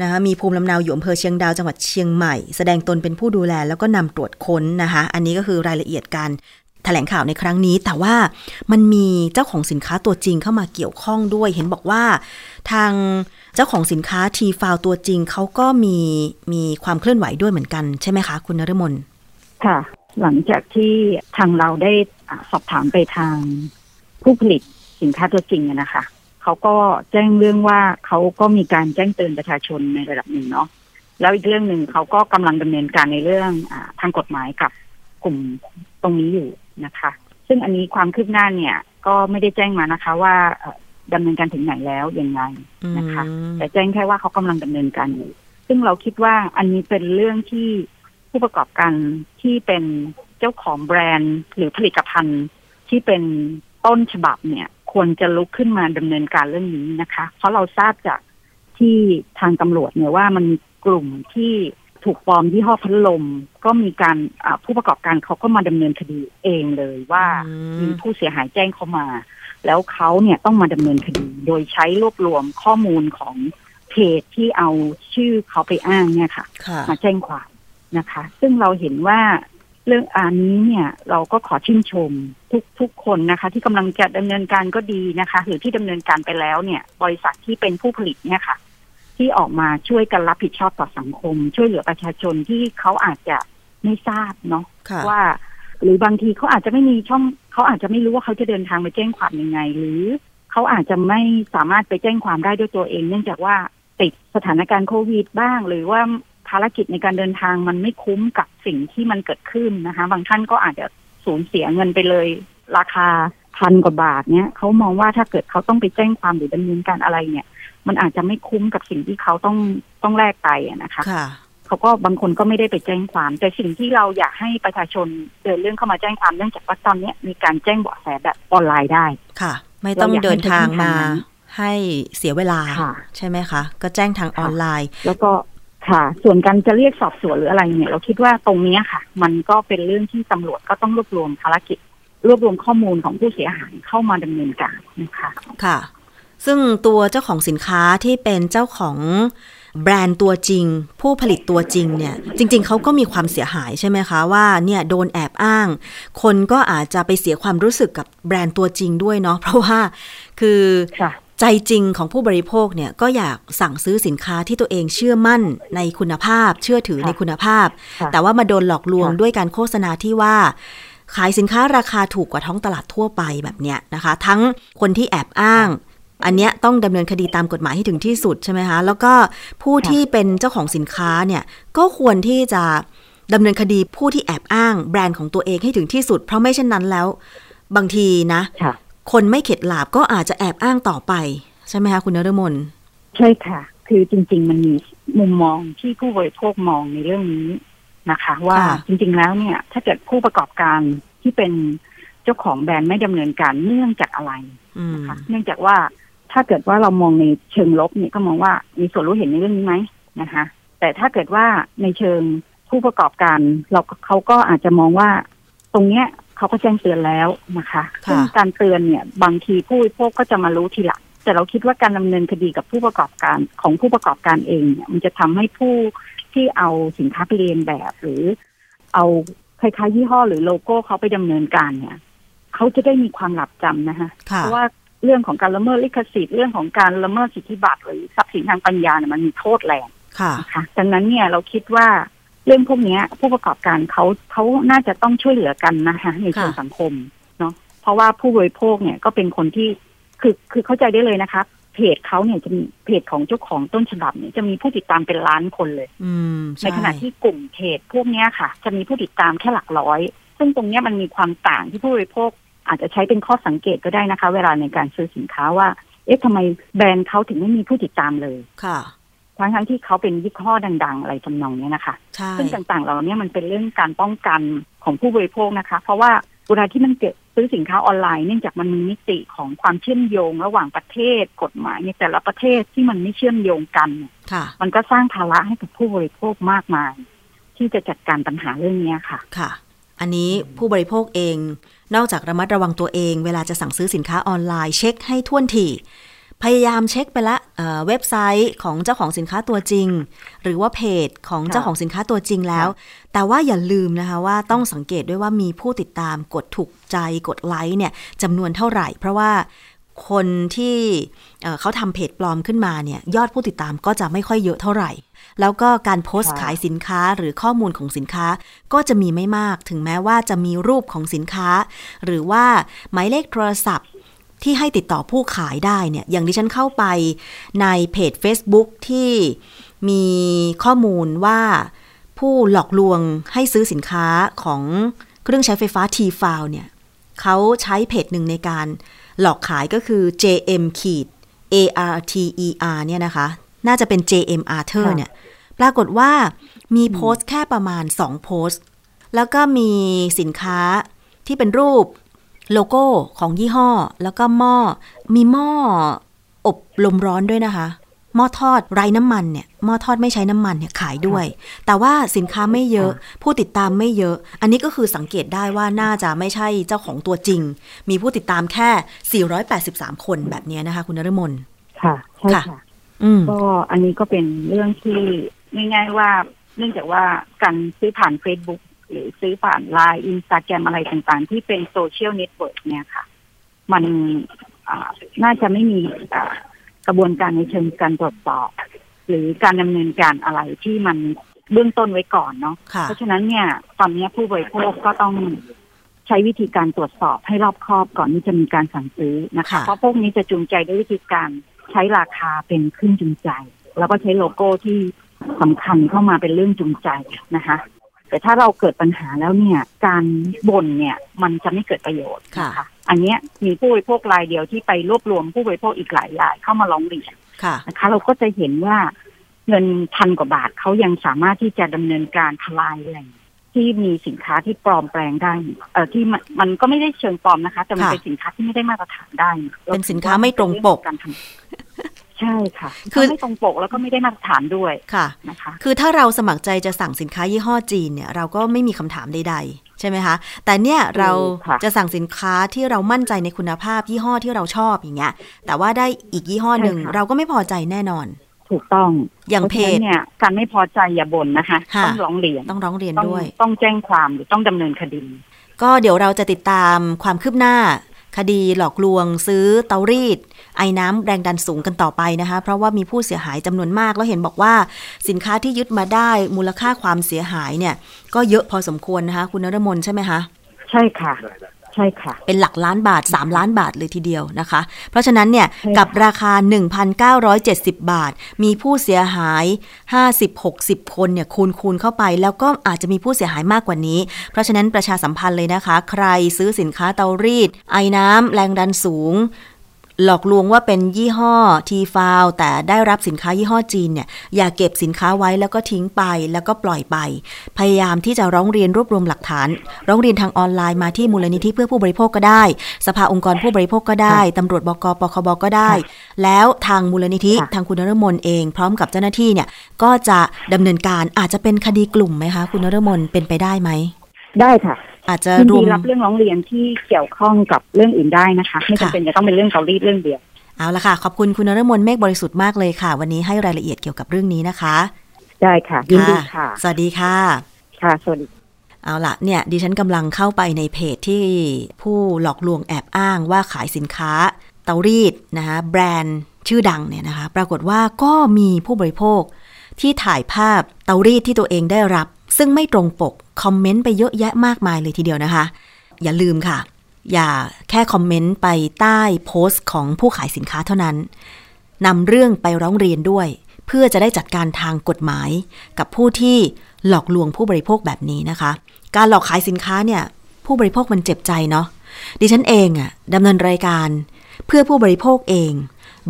นะคะมีภูมิลำเนาอยู่อำเภอเชียงดาวจังหวัดเชียงใหม่ แสดงตนเป็นผู้ดูแลแล้วก็นำตรวจค้นนะคะอันนี้ก็คือรายละเอียดการแถลงข่าวในครั้งนี้ แต่ว่ามันมีเจ้าของสินค้าตัวจริงเข้ามาเกี่ยวข้องด้วย เห็นบอกว่า ทางเจ้าของสินค้าทีฟาวตัวจริงเขาก็มีมีความเคลื่อนไหวด้วยเหมือนกันใช่ไหมคะ คุณนฤมลค่ะ หลังจากที่ทางเราได้สอบถามไปทางผู้ผลิตสินค้าตัวจริงนะคะ เขาก็แจ้งเรื่องว่าเขาก็มีการแจ้งเตือนประชาชนในระดับหนึ่งเนาะแล้วอีกเรื่องหนึ่งเขาก็กำลังดำเนินการในเรื่องอาทางกฎหมายกับกลุ่มตรงนี้อยู่นะคะ ซึ่งอันนี้ความคืบหน้าเนี่ย ก็ไม่ได้แจ้งมานะคะ ว่าเอ่อดำเนินการถึงไหนแล้วยังไงนะคะอืมแต่แจ้งแค่ว่าเขากำลังดำเนินการอยู่ ซึ่งเราคิดว่าอันนี้เป็นเรื่องที่ผู้ประกอบการที่เป็นเจ้าของแบรนด์หรือผลิตภัณฑ์ที่เป็นต้นฉบับเนี่ย ควรจะลุกขึ้นมาดำเนินการเรื่องนี้นะคะ เพราะเราทราบจากที่ทางตำรวจเนี่ยว่ามันมีกลุ่มที่ถูกปลอมยี่ห้อพัดลม ก็มีการอ่าผู้ประกอบการเขาก็มาดำเนินคดีเองเลยว่าอืมีมผู้เสียหายแจ้งเขามา แล้วเขาเนี่ยต้องมาดำเนินคดี โดยใช้รวบรวมข้อมูลของเพจที่เอาชื่อเขาไปอ้างเนี่ยค่ะค่ะมาแจ้งความนะคะ ซึ่งเราเห็นว่า เรื่องอันนี้เนี่ยเราก็ขอชื่นชมทุกทุกคนนะคะ ที่กำลังจะดำเนินการก็ดีนะคะ หรือที่ดำเนินการไปแล้วเนี่ย บริษัทที่เป็นผู้ผลิตเนี่ยค่ะ ที่ออกมาช่วยกันรับผิดชอบต่อสังคม ช่วยเหลือประชาชนที่เขาอาจจะไม่ทราบเนาะค่ะว่า หรือบางทีเขาอาจจะไม่มีช่องเขาอาจจะไม่รู้ว่าเขาจะเดินทางไปแจ้งความยังไง หรือเขาอาจจะไม่สามารถไปแจ้งความได้ด้วยตัวเอง เนื่องจากว่าติดสถานการณ์โควิดบ้าง หรือว่า ภารกิจในการเดินทางมันไม่คุ้มกับสิ่งที่มันเกิดขึ้นนะคะ บางท่านก็อาจจะสูญเสียเงินไปเลย ราคาพันกว่าบาทเนี่ยเขามองว่าถ้าเกิดเขาต้องไปแจ้งความหรือดำเนินการอะไรเนี่ย มันอาจจะไม่คุ้มกับสิ่งที่เขาต้องต้องแลกไปอะนะคะค่ะเขาก็บางคนก็ไม่ได้ไปแจ้งความ แต่สิ่งที่เราอยากให้ประชาชนเดินเรื่องเข้ามาแจ้งความเนื่องจากว่าตอนเนี้ยมีการแจ้งเบาะแสแบบออนไลน์ได้ค่ะ ไม่ต้องเราอยากให้เดินทางมาใช้ช่องทางนั้นให้เสียเวลาค่ะใช่ไหมคะ ก็แจ้งทางออนไลน์แล้วก็ ค่ะ ส่วนการจะเรียกสอบสวนหรืออะไรเนี่ย เราคิดว่าตรงเนี้ยค่ะ มันก็เป็นเรื่องที่ตำรวจก็ต้องรวบรวมภารกิจ รวบรวมข้อมูลของผู้เสียหายเข้ามาดำเนินการนะคะค่ะ ซึ่งตัวเจ้าของสินค้าที่เป็นเจ้าของแบรนด์ตัวจริง ผู้ผลิตตัวจริงเนี่ย จริง ๆเขาก็มีความเสียหายใช่ไหมคะ ว่าเนี่ยโดนแอบอ้าง คนก็อาจจะไปเสียความรู้สึกกับแบรนด์ตัวจริงด้วยเนาะเพราะว่าคือค่ะใจจริงของผู้บริโภคเนี่ยก็อยากสั่งซื้อสินค้าที่ตัวเองเชื่อมั่นในคุณภาพ เชื่อถือค่ะในคุณภาพค่ะแต่ว่ามาโดนหลอกลวงค่ะด้วยการโฆษณาที่ว่า ขายสินค้าราคาถูกกว่าท้องตลาดทั่วไปแบบเนี้ยนะคะ ทั้งคนที่แอบอ้าง อันเนี้ยต้องดำเนินคดีตามกฎหมายให้ถึงที่สุดใช่ไหมคะแล้วก็ผู้ที่เป็นเจ้าของสินค้าเนี่ยก็ควรที่จะดำเนินคดีผู้ที่แอบอ้างแบรนด์ของตัวเองให้ถึงที่สุด เพราะไม่เช่นนั้นแล้ว บางทีนะ ค่ะคนไม่เข็ดหลาบก็อาจจะแอบอ้างต่อไป ใช่ไหมคะคุณนรมนใช่ค่ะ คือจริง ๆ มันมีมุมมองที่ผู้บริโภคมองในเรื่องนี้นะคะ ว่าค่ะจริง ๆ แล้วเนี่ย ถ้าเกิดผู้ประกอบการที่เป็นเจ้าของแบรนด์ไม่ดำเนินการเนื่องจากอะไรอืมนะคะเนื่องจากว่าถ้าเกิดว่าเรามองในเชิงลบเนี่ยก็มองว่ามีส่วนรู้เห็นในเรื่องนี้ไหมนะคะ แต่ถ้าเกิดว่าในเชิงผู้ประกอบการ เราเขาก็อาจจะมองว่า ตรงเนี้ย เขาก็แจ้งเตือนแล้วนะคะค่ะซึ่งการเตือนเนี่ยบางทีผู้บริโภคก็จะมารู้ทีหลังแต่เราคิดว่าการดำเนินคดีกับผู้ประกอบการของผู้ประกอบการเองเนี่ยมันจะทำให้ผู้ที่เอาสินค้าไปเรียนแบบ หรือเอาคล้ายๆยี่ห้อหรือโลโก้เขาไปดำเนินการเนี่ยเขาจะได้มีความหลับจำนะคะค่ะเพราะว่าเรื่องของการละเมิดลิขสิทธิ์เรื่องของการละเมิดสิทธิบัตรหรือทรัพย์สินทางปัญญาเนี่ยมันมีโทษแรงค่ะนะคะดังนั้นเนี่ยเราคิดว่า เรื่องพวกเนี้ยผู้ประกอบการเขาเขาน่าจะต้องช่วยเหลือกันนะคะในเชิงค่ะสังคมเนาะเพราะว่าผู้บริโภคเนี่ยก็เป็นคนที่คือคือเข้าใจได้เลยนะคะเพจเขาเนี่ยจะมีเพจของเจ้าของต้นฉบับเนี่ยจะมีผู้ติดตามเป็นล้านคนเลย อืมในใช่ขณะที่กลุ่มเพจพวกเนี้ยค่ะ จะมีผู้ติดตามแค่หลักร้อย ซึ่งตรงเนี้ยมันมีความต่างที่ผู้บริโภคอาจจะใช้เป็นข้อสังเกตก็ได้นะคะ เวลาในการซื้อสินค้าว่า เอ๊ะทำไมแบรนด์เขาถึงไม่มีผู้ติดตามเลยค่ะ ทั้งทั้งที่เขาเป็นยี่ห้อดัง ๆ อะไรทำนองเนี้ยนะคะใช่ซึ่งต่างๆ เหล่านี้มันเป็นเรื่องการป้องกันของผู้บริโภคนะคะ เพราะว่าเวลาที่มันเกิดซื้อสินค้าออนไลน์เนื่องจากมันมีมิติของความเชื่อมโยงระหว่างประเทศกฎหมายในแต่ละประเทศที่มันไม่เชื่อมโยงกันเนี่ยค่ะมันก็สร้างภาระให้กับผู้บริโภคมากมาย ที่จะจัดการปัญหาเรื่องเนี้ยค่ะค่ะ อันนี้ผู้บริโภคเอง นอกจากระมัดระวังตัวเอง เวลาจะสั่งซื้อสินค้าออนไลน์เช็คให้ถ้วนถี่ พยายามเช็คไปละเอ่อเว็บไซต์ของเจ้าของสินค้าตัวจริง หรือว่าเพจของเจ้าของสินค้าตัวจริงแล้ว แต่ว่าอย่าลืมนะคะว่าต้องสังเกตด้วยว่ามีผู้ติดตามกดถูกใจกดไลค์เนี่ยจำนวนเท่าไหร่ เพราะว่าคนที่เอ่อเขาทำเพจปลอมขึ้นมาเนี่ยยอดผู้ติดตามก็จะไม่ค่อยเยอะเท่าไหร่ แล้วก็การโพสต์ค่ะขายสินค้าหรือข้อมูลของสินค้าก็จะมีไม่มาก ถึงแม้ว่าจะมีรูปของสินค้า หรือว่าหมายเลขโทรศัพท์ ที่ให้ติดต่อผู้ขายได้เนี่ย อย่างที่ฉันเข้าไปในเพจ Facebook ที่มีข้อมูลว่าผู้หลอกลวงให้ซื้อสินค้าของเครื่องใช้ไฟฟ้า t f i l เนี่ยเขาใช้เพจหนึ่งในการหลอกขายก็คือ JM ขีด ARTER เนี่ยนะคะ น่าจะเป็น JM Arthur ค่ะเนี่ย ปรากฏว่ามีโพสต์แค่ประมาณ 2 โพสต์ แล้วก็มีสินค้าที่เป็นรูป โลโก้ของยี่ห้อ แล้วก็หม้อ มีหม้ออบลมร้อนด้วยนะคะ หม้อทอดไร้น้ำมันเนี่ย หม้อทอดไม่ใช้น้ำมันเนี่ยขายด้วย แต่ว่าสินค้าไม่เยอะ ผู้ติดตามไม่เยอะ อันนี้ก็คือสังเกตได้ว่าน่าจะไม่ใช่เจ้าของตัวจริง มีผู้ติดตามแค่ 483 คนแบบเนี้ยนะคะ คุณนรมนค่ะ ใช่ค่ะค่ะอืมก็อันนี้ก็เป็นเรื่องที่ง่ายๆว่า เนื่องจากว่าการซื้อผ่าน Facebook หรือซื้อผ่านไลน์อินสตาแกรมอะไรต่างๆ ที่เป็นโซเชียลเน็ตเวิร์กเนี่ยค่ะ มันอ่าน่าจะไม่มีอ่ากระบวนการในเชิงการตรวจสอบ หรือการดำเนินการอะไรที่มันเบื้องต้นไว้ก่อนเนาะค่ะเพราะฉะนั้นเนี่ย ตอนนี้ผู้บริโภคก็ต้องใช้วิธีการตรวจสอบให้รอบคอบก่อนที่จะมีการสั่งซื้อนะคะค่ะเพราะพวกนี้จะจูงใจด้วยวิธีการใช้ราคาเป็นเครื่องจูงใจ แล้วก็ใช้โลโก้ที่สำคัญเข้ามาเป็นเรื่องจูงใจนะคะ แต่ถ้าเราเกิดปัญหาแล้วเนี่ย การบ่นเนี่ยมันจะไม่เกิดประโยชน์นะคะอันเนี้ยมีผู้บริโภครายเดียวที่ไปรวบรวมผู้บริโภคอีกหลายรายเข้ามาร้องเรียนค่ะนะคะ เราก็จะเห็นว่าเงินพันกว่าบาทเขายังสามารถที่จะดำเนินการทลายแหล่งที่มีสินค้าที่ปลอมแปลงได้ เอ่อที่มันมันก็ไม่ได้เชิงปลอมนะคะ แต่มันค่ะเป็นสินค้าที่ไม่ได้มาตรฐานได้ เป็นสินค้าไม่ตรงปกการทำ ใช่ค่ะ คือไม่ตรงปกแล้วก็ไม่ได้มาตรฐานด้วยค่ะนะคะ คือถ้าเราสมัครใจจะสั่งสินค้ายี่ห้อจีนเนี่ยเราก็ไม่มีคำถามใดๆ ใช่ไหมคะ แต่เนี่ยเราค่ะจะสั่งสินค้าที่เรามั่นใจในคุณภาพยี่ห้อที่เราชอบอย่างเงี้ย แต่ว่าได้อีกยี่ห้อหนึ่งเราก็ไม่พอใจแน่นอนถูกต้องอย่างเพราะฉะจนั้นเนี่ยการไม่พอใจอย่าบ่นนะคะค่ะต้องร้องเรียนต้องร้องเรียนต้องด้วย ต้องแจ้งความหรือต้องดำเนินคดี ก็เดี๋ยวเราจะติดตามความคืบหน้า คดีหลอกลวงซื้อเตารีด ไอ้น้ำแรงดันสูงกันต่อไปนะคะ เพราะว่ามีผู้เสียหายจำนวนมาก แล้วเห็นบอกว่าสินค้าที่ยึดมาได้มูลค่าความเสียหายเนี่ย ก็เยอะพอสมควรนะคะ คุณนรมนใช่ไหมคะ ใช่ค่ะ ใช่ค่ะ เป็นหลักล้านบาท 3 ล้านบาทเลยทีเดียวนะคะ เพราะฉะนั้นเนี่ยใช่ค่ะกับราคา 1,970 บาท มีผู้เสียหาย 50-60 คนเนี่ยคูณคูณเข้าไป แล้วก็อาจจะมีผู้เสียหายมากกว่านี้ เพราะฉะนั้นประชาสัมพันธ์เลยนะคะ ใครซื้อสินค้าเตารีด ไอ้น้ำแรงดันสูง หลอกลวงว่าเป็นยี่ห้อทีฟาวแต่ได้รับสินค้ายี่ห้อจีนเนี่ยอย่าเก็บสินค้าไว้แล้วก็ทิ้งไปแล้วก็ปล่อยไป พยายามที่จะร้องเรียนรวบรวมหลักฐาน ร้องเรียนทางออนไลน์มาที่มูลนิธิเพื่อผู้บริโภคก็ได้ สภาองค์กรผู้บริโภคก็ได้ตำรวจบกปคบก็ได้ แล้วทางมูลนิธิค่ะทางคุณนรมนเองพร้อมกับเจ้าหน้าที่เนี่ยก็จะดำเนินการอาจจะเป็นคดีกลุ่มไหมคะ คุณนรมนเป็นไปได้ไหมได้ค่ะ อาจจะยินรวดีมรับเรื่องร้องเรียนที่เกี่ยวข้องกับเรื่องอื่นได้นะคะไม่ค่ะจำเป็นจะต้องเป็นเรื่องเกาหลีเรื่องเดียวเอาละค่ะ ขอบคุณคุณนรมนเมฆบริสุทธิ์มากเลยค่ะ วันนี้ให้รายละเอียดเกี่ยวกับเรื่องนี้นะคะ ได้ค่ะยินดีค่ะ สวัสดีค่ะ ค่ะสวัสดีเอาละเนี่ยดิฉันกำลังเข้าไปในเพจที่ผู้หลอกลวงแอบอ้างว่าขายสินค้า เตารีดนะคะแบรนด์ชื่อดังเนี่ยนะคะ ปรากฏว่าก็มีผู้บริโภคที่ถ่ายภาพเตารีดที่ตัวเองได้รับ ซึ่งไม่ตรงปก คอมเมนต์ไปเยอะแยะมากมายเลยทีเดียวนะคะ อย่าลืมค่ะ อย่าแค่คอมเมนต์ไปใต้โพสต์ของผู้ขายสินค้าเท่านั้นนำเรื่องไปร้องเรียนด้วย เพื่อจะได้จัดการทางกฎหมาย กับผู้ที่หลอกลวงผู้บริโภคแบบนี้นะคะ การหลอกขายสินค้าเนี่ย ผู้บริโภคมันเจ็บใจเนาะดิฉันเองอะดำเนินรายการ เพื่อผู้บริโภคเอง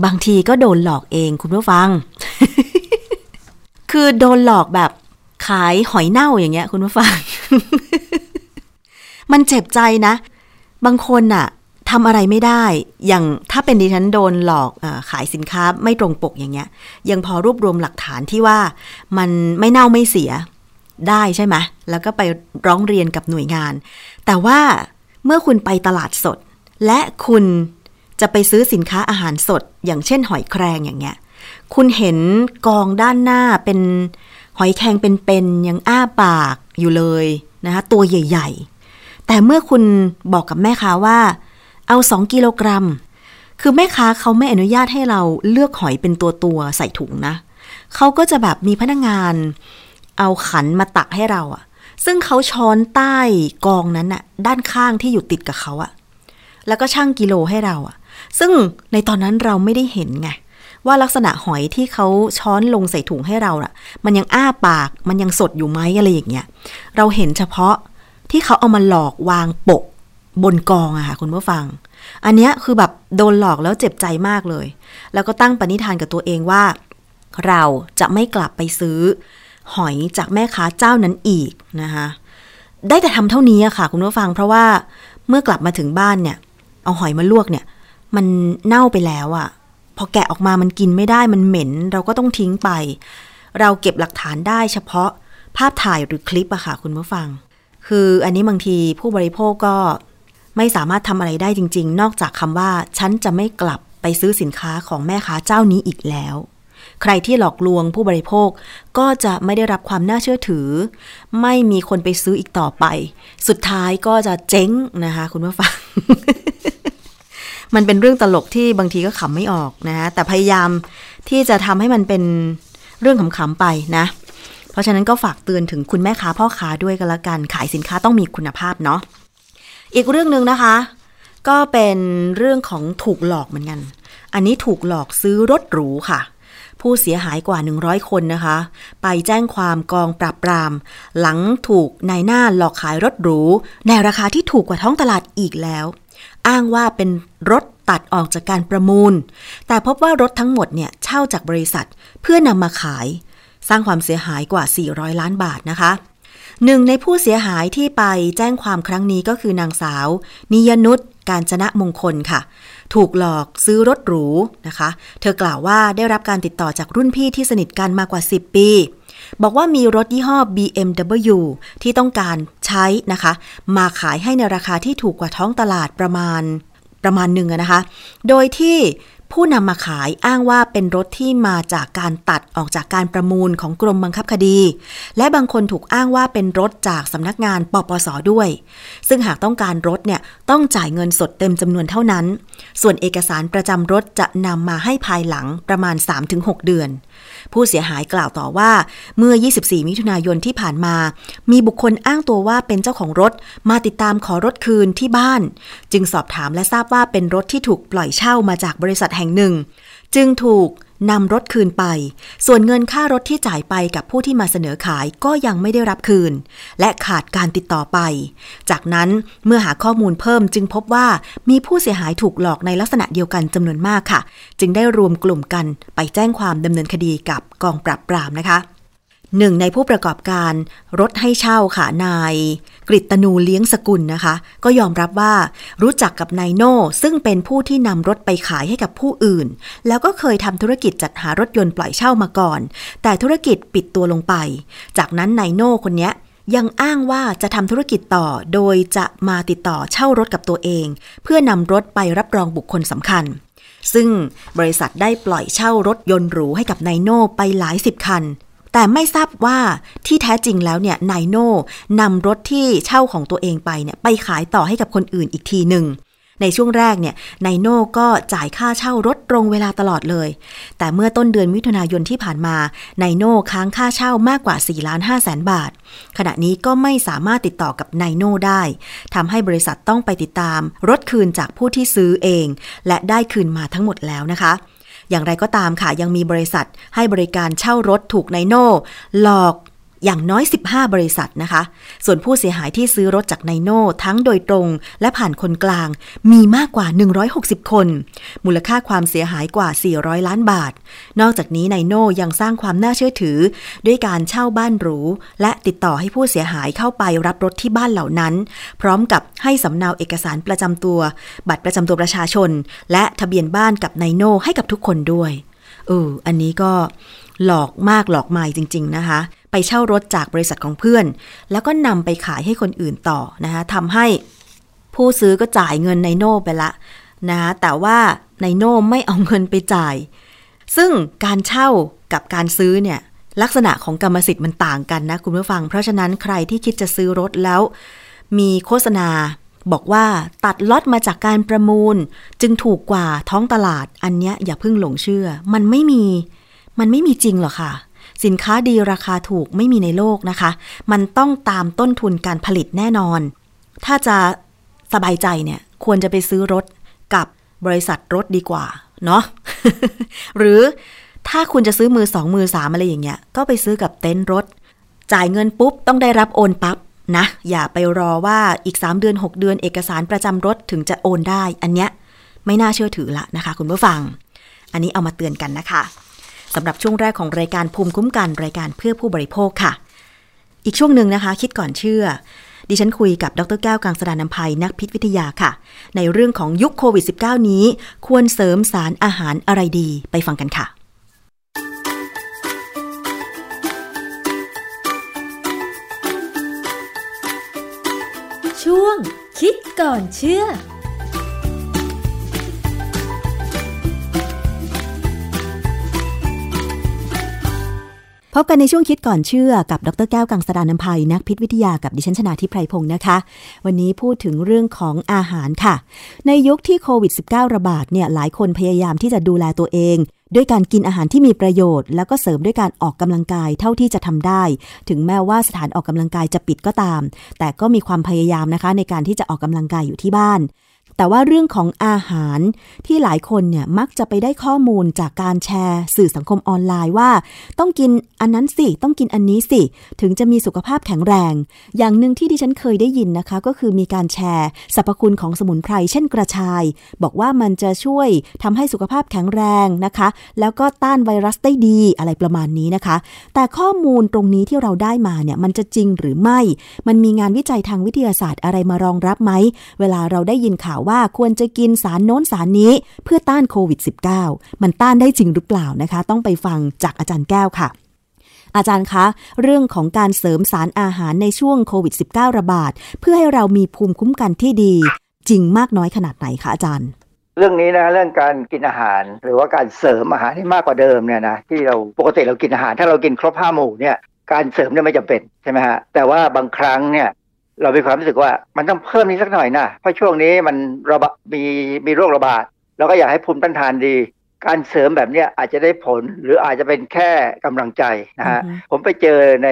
บางทีก็โดนหลอกเองคุณผู้ฟัง คือโดนหลอกแบบ ขายหอยเน่าอย่างเงี้ย คุณผู้ฟัง มันเจ็บใจนะ บางคนน่ะทำอะไรไม่ได้ อย่างถ้าเป็นดิฉันโดนหลอกอขายสินค้าไม่ตรงปกอย่างเงี้ย ยังพอรวบรวมหลักฐานที่ว่ามันไม่เน่าไม่เสียได้ใช่ไหมแล้วก็ไปร้องเรียนกับหน่วยงาน แต่ว่าเมื่อคุณไปตลาดสด และคุณจะไปซื้อสินค้าอาหารสด อย่างเช่นหอยแครงอย่างเงี้ย คุณเห็นกองด้านหน้าเป็น หอยแครงเป็นๆยังอ้าปากอยู่เลยนะคะตัวใหญ่ ๆ แต่เมื่อคุณบอกกับแม่ค้าว่า เอาสองกิโลกรัม คือแม่ค้าเขาไม่อนุญาตให้เราเลือกหอยเป็นตัวตัวใส่ถุงนะ เขาก็จะแบบมีพนักงาน เอาขันมาตักให้เราอะซึ่งเขาช้อนใต้กองนั้นอะด้านข้างที่อยู่ติดกับเขาอะแล้วก็ช่างกิโลให้เราอะซึ่งในตอนนั้นเราไม่ได้เห็นไง ว่าลักษณะหอยที่เขาช้อนลงใส่ถุงให้เราอะมันยังอ้าปากมันยังสดอยู่ไหมอะไรอย่างเงี้ยเราเห็นเฉพาะที่เขาเอามาหลอกวางปกบนกองอะค่ะคุณผู้ฟัง อันเนี้ยคือแบบโดนหลอกแล้วเจ็บใจมากเลย แล้วก็ตั้งปณิธานกับตัวเองว่า เราจะไม่กลับไปซื้อ หอยจากแม่ค้าเจ้านั้นอีกนะคะได้แต่ทำเท่านี้อะค่ะ คุณผู้ฟัง เพราะว่าเมื่อกลับมาถึงบ้านเนี่ย เอาหอยมาลวกเนี่ย มันเน่าไปแล้วอะ พอแกะออกมามันกินไม่ได้มันเหม็น เราก็ต้องทิ้งไป เราเก็บหลักฐานได้เฉพาะภาพถ่ายหรือคลิปอะค่ะคุณผู้ฟัง คืออันนี้บางทีผู้บริโภคก็ไม่สามารถทำอะไรได้จริง ๆ นอกจากคำว่า ฉันจะไม่กลับไปซื้อสินค้าของแม่ค้าเจ้านี้อีกแล้ว ใครที่หลอกลวงผู้บริโภคก็จะไม่ได้รับความน่าเชื่อถือ ไม่มีคนไปซื้ออีกต่อไป สุดท้ายก็จะเจ๊งนะคะ คุณผู้ฟัง มันเป็นเรื่องตลกที่บางทีก็ขำไม่ออกนะฮะแต่พยายามที่จะทำให้มันเป็นเรื่องขำๆไปนะ เพราะฉะนั้นก็ฝากเตือนถึงคุณแม่ค้าพ่อค้าด้วยกันละกัน ขายสินค้าต้องมีคุณภาพเนาะอีกเรื่องหนึ่งนะคะ ก็เป็นเรื่องของถูกหลอกเหมือนกัน อันนี้ถูกหลอกซื้อรถหรูค่ะผู้เสียหายกว่า 100 คนนะคะ ไปแจ้งความกองปราบปราม หลังถูกนายหน้าหลอกขายรถหรู ในราคาที่ถูกกว่าท้องตลาดอีกแล้ว อ้างว่าเป็นรถตัดออกจากการประมูล แต่พบว่ารถทั้งหมดเนี่ยเช่าจากบริษัทเพื่อนำมาขาย สร้างความเสียหายกว่า 400 ล้านบาทนะคะหนึ่งในผู้เสียหายที่ไปแจ้งความครั้งนี้ก็คือนางสาว นิยนุชการจนะมงคลค่ะ ถูกหลอกซื้อรถหรูนะคะ เธอกล่าวว่าได้รับการติดต่อจากรุ่นพี่ที่สนิทกันมากกว่า 10 ปี บอกว่ามีรถยี่ห้อ BMW ที่ต้องการ ช้นะคะ มาขายให้ในราคาที่ถูกกว่าท้องตลาดประมาณประมาณหนึ่งนะคะ โดยที่ผู้นำมาขายอ้างว่าเป็นรถที่มาจากการตัดออกจากการประมูลของกรมบังคับคดี และบางคนถูกอ้างว่าเป็นรถจากสำนักงานปปสด้วย ซึ่งหากต้องการรถเนี่ยต้องจ่ายเงินสดเต็มจำนวนเท่านั้น ส่วนเอกสารประจำรถจะนำมาให้ภายหลังประมาณ 3-6 เดือน ผู้เสียหายกล่าวต่อว่าเมื่อ 24 มิถุนายนที่ผ่านมา มีบุคคลอ้างตัวว่าเป็นเจ้าของรถ มาติดตามขอรถคืนที่บ้าน จึงสอบถามและทราบว่าเป็นรถที่ถูกปล่อยเช่ามาจากบริษัทแห่งหนึ่ง จึงถูก นำรถคืนไป ส่วนเงินค่ารถที่จ่ายไปกับผู้ที่มาเสนอขายก็ยังไม่ได้รับคืน และขาดการติดต่อไป จากนั้นเมื่อหาข้อมูลเพิ่มจึงพบว่ามีผู้เสียหายถูกหลอกในลักษณะเดียวกันจำนวนมากค่ะ จึงได้รวมกลุ่มกันไปแจ้งความดำเนินคดีกับกองปราบปรามนะคะหนึ่งในผู้ประกอบการรถให้เช่าค่ะนาย ฤตนูเลี้ยงสกุลนะคะ ก็ยอมรับว่ารู้จักกับนายโน่ซึ่งเป็นผู้ที่นำรถไปขายให้กับผู้อื่น แล้วก็เคยทำธุรกิจจัดหารถยนต์ปล่อยเช่ามาก่อน แต่ธุรกิจปิดตัวลงไป จากนั้นนายโน่คนนี้ยังอ้างว่าจะทำธุรกิจต่อโดยจะมาติดต่อเช่ารถกับตัวเอง เพื่อนำรถไปรับรองบุคคลสำคัญ ซึ่งบริษัทได้ปล่อยเช่ารถยนต์หรูให้กับนายโน่ไปหลายสิบคัน แต่ไม่ทราบว่าที่แท้จริงแล้วเนี่ยนายโน่นำรถที่เช่าของตัวเองไปเนี่ยไปขายต่อให้กับคนอื่นอีกทีหนึ่งในช่วงแรกเนี่ยนายโน่ก็จ่ายค่าเช่ารถตรงเวลาตลอดเลย แต่เมื่อต้นเดือนมิถุนายนที่ผ่านมานายโน่ค้างค่าเช่ามากกว่า4ล้าน5แสนบาท ขณะนี้ก็ไม่สามารถติดต่อกับนายโน่ได้ทำให้บริษัทต้องไปติดตาม รถคืนจากผู้ที่ซื้อเอง และได้คืนมาทั้งหมดแล้วนะคะ อย่างไรก็ตามค่ะ ยังมีบริษัทให้บริการเช่ารถถูกนายโน่หลอก อย่างน้อย 15 บริษัทนะคะ ส่วนผู้เสียหายที่ซื้อรถจากไนโน่ทั้งโดยตรงและผ่านคนกลาง มีมากกว่า 160 คน มูลค่าความเสียหายกว่า 400 ล้านบาท นอกจากนี้ไนโน่ยังสร้างความน่าเชื่อถือ ด้วยการเช่าบ้านหรู และติดต่อให้ผู้เสียหายเข้าไปรับรถที่บ้านเหล่านั้น พร้อมกับให้สำเนาเอกสารประจำตัว บัตรประจำตัวประชาชน และทะเบียนบ้านกับไนโน่ให้กับทุกคนด้วยเอออันนี้ก็หลอกมากหลอกไม่จริง ๆ นะคะ ไปเช่ารถจากบริษัทของเพื่อน แล้วก็นำไปขายให้คนอื่นต่อนะคะทำให้ผู้ซื้อก็จ่ายเงินไนโน่ไปละนะคะแต่ว่าไนโน่ไม่เอาเงินไปจ่าย ซึ่งการเช่ากับการซื้อเนี่ยลักษณะของกรรมสิทธิ์มันต่างกันนะคุณผู้ฟัง เพราะฉะนั้นใครที่คิดจะซื้อรถแล้ว มีโฆษณาบอกว่าตัดล็อตมาจากการประมูล จึงถูกกว่าท้องตลาดอันเนี้ยอย่าเพิ่งหลงเชื่อ มันไม่มี มันไม่มีจริงหรอกค่ะ สินค้าดีราคาถูกไม่มีในโลกนะคะ มันต้องตามต้นทุนการผลิตแน่นอน ถ้าจะสบายใจเนี่ยควรจะไปซื้อรถกับบริษัทรถดีกว่า เนาะหรือถ้าคุณจะซื้อมือสองมือสามอะไรอย่างเงี้ย ก็ไปซื้อกับเต็นท์รถ จ่ายเงินปุ๊บ ต้องได้รับโอนปับ๊บนะ อย่าไปรอว่าอีก 3 เดือน 6 เดือนเอกสารประจำรถถึงจะโอนได้ อันเนี้ยไม่น่าเชื่อถือละนะคะ คุณผู้ฟัง อันนี้เอามาเตือนกันนะคะ สำหรับช่วงแรกของรายการภูมิคุ้มกันรายการเพื่อผู้บริโภคค่ะ อีกช่วงหนึ่งนะคะ คิดก่อนเชื่อ ดิฉันคุยกับดรแก้วกังสดานนภัยนักพิษวิทยาค่ะ ในเรื่องของยุคโควิด -19 นี้ ควรเสริมสารอาหารอะไรดีไปฟังกันค่ะช่วงคิดก่อนเชื่อ พบกันในช่วงคิดก่อนเชื่อกับดรแก้วกังสดานนภัยนักพิษวิทยากับดิฉันชนาทิพไพรพงศ์นะคะ วันนี้พูดถึงเรื่องของอาหารค่ะ ในยุคที่โควิด -19 ระบาดเนี่ยหลายคนพยายามที่จะดูแลตัวเอง ด้วยการกินอาหารที่มีประโยชน์ แล้วก็เสริมด้วยการออกกำลังกายเท่าที่จะทำได้ ถึงแม้ว่าสถานออกกำลังกายจะปิดก็ตาม แต่ก็มีความพยายามนะคะ ในการที่จะออกกำลังกายอยู่ที่บ้าน แต่ว่าเรื่องของอาหารที่หลายคนเนี่ยมักจะไปได้ข้อมูลจากการแชร์ สื่อสังคมออนไลน์ว่า ต้องกินอันนั้นสิ ต้องกินอันนี้สิ ถึงจะมีสุขภาพแข็งแรง อย่างหนึ่งที่ดิฉันเคยได้ยินนะคะ ก็คือมีการแชร์สรรพคุณของสมุนไพรเช่นกระชาย บอกว่ามันจะช่วยทำให้สุขภาพแข็งแรงนะคะ แล้วก็ต้านไวรัสได้ดีอะไรประมาณนี้นะคะ แต่ข้อมูลตรงนี้ที่เราได้มาเนี่ยมันจะจริงหรือไม่ มันมีงานวิจัยทางวิทยาศาสตร์อะไรมารองรับไหมเวลาเราได้ยินข่าวว่าควรจะกินสารโน้นสารนี้เพื่อต้านโควิด -19 มันต้านได้จริงหรือเปล่านะคะ ต้องไปฟังจากอาจารย์แก้วค่ะอาจารย์คะ เรื่องของการเสริมสารอาหารในช่วงโควิด -19 ระบาด เพื่อให้เรามีภูมิคุ้มกันที่ดี จริงมากน้อยขนาดไหนคะอาจารย์ เรื่องนี้นะเรื่องการกินอาหารหรือว่าการเสริมอาหารให้มากกว่าเดิมเนี่ยนะที่เราปกติเรากินอาหาร ถ้าเรากินครบห้าหมู่เนี่ยการเสริมเนี่ยไม่จำเป็นใช่ไหมฮะแต่ว่าบางครั้งเนี่ย เรามีความรู้สึกว่ามันต้องเพิ่มนี้สักหน่อยนะเพราะช่วงนี้มันระบาดมีมีโรคระบาดเราก็อยากให้ภูมิต้านทานดี การเสริมแบบเนี้ยอาจจะได้ผล หรืออาจจะเป็นแค่กำลังใจนะฮะอือฮึผมไปเจอใน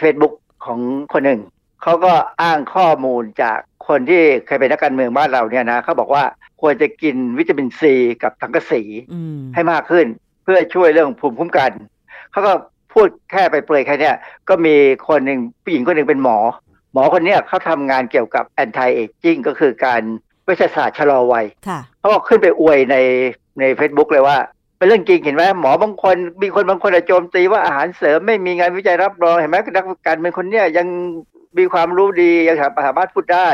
Facebook ของคนหนึ่งเขาก็อ้างข้อมูลจากคนที่เคยเป็นนักการเมืองบ้านเราเนี่ยนะเขาบอกว่าควรจะกินวิตามินซีกับสังกะสีอืมให้มากขึ้น เพื่อช่วยเรื่องภูมิคุ้มกันเขาก็พูดแค่ไปเปรยๆแค่เนี้ยก็มีคนหนึ่งผู้หญิงคนหนึ่งเป็นหมอ หมอคนเนี้ยเขาทำงานเกี่ยวกับ anti aging ก็คือการเวชศาสตร์ชะลอวัยค่ะเขาบอกขึ้นไปอวยในใน Facebook เลยว่า เป็นเรื่องจริงเห็นไหมหมอบางคนมีคนบางคนอะโจมตีว่าอาหารเสริมไม่มีงานวิจัยรับรองเห็นไหมนักการเป็นคนเนี้ยยังมีความรู้ดียังสามารถพูดได้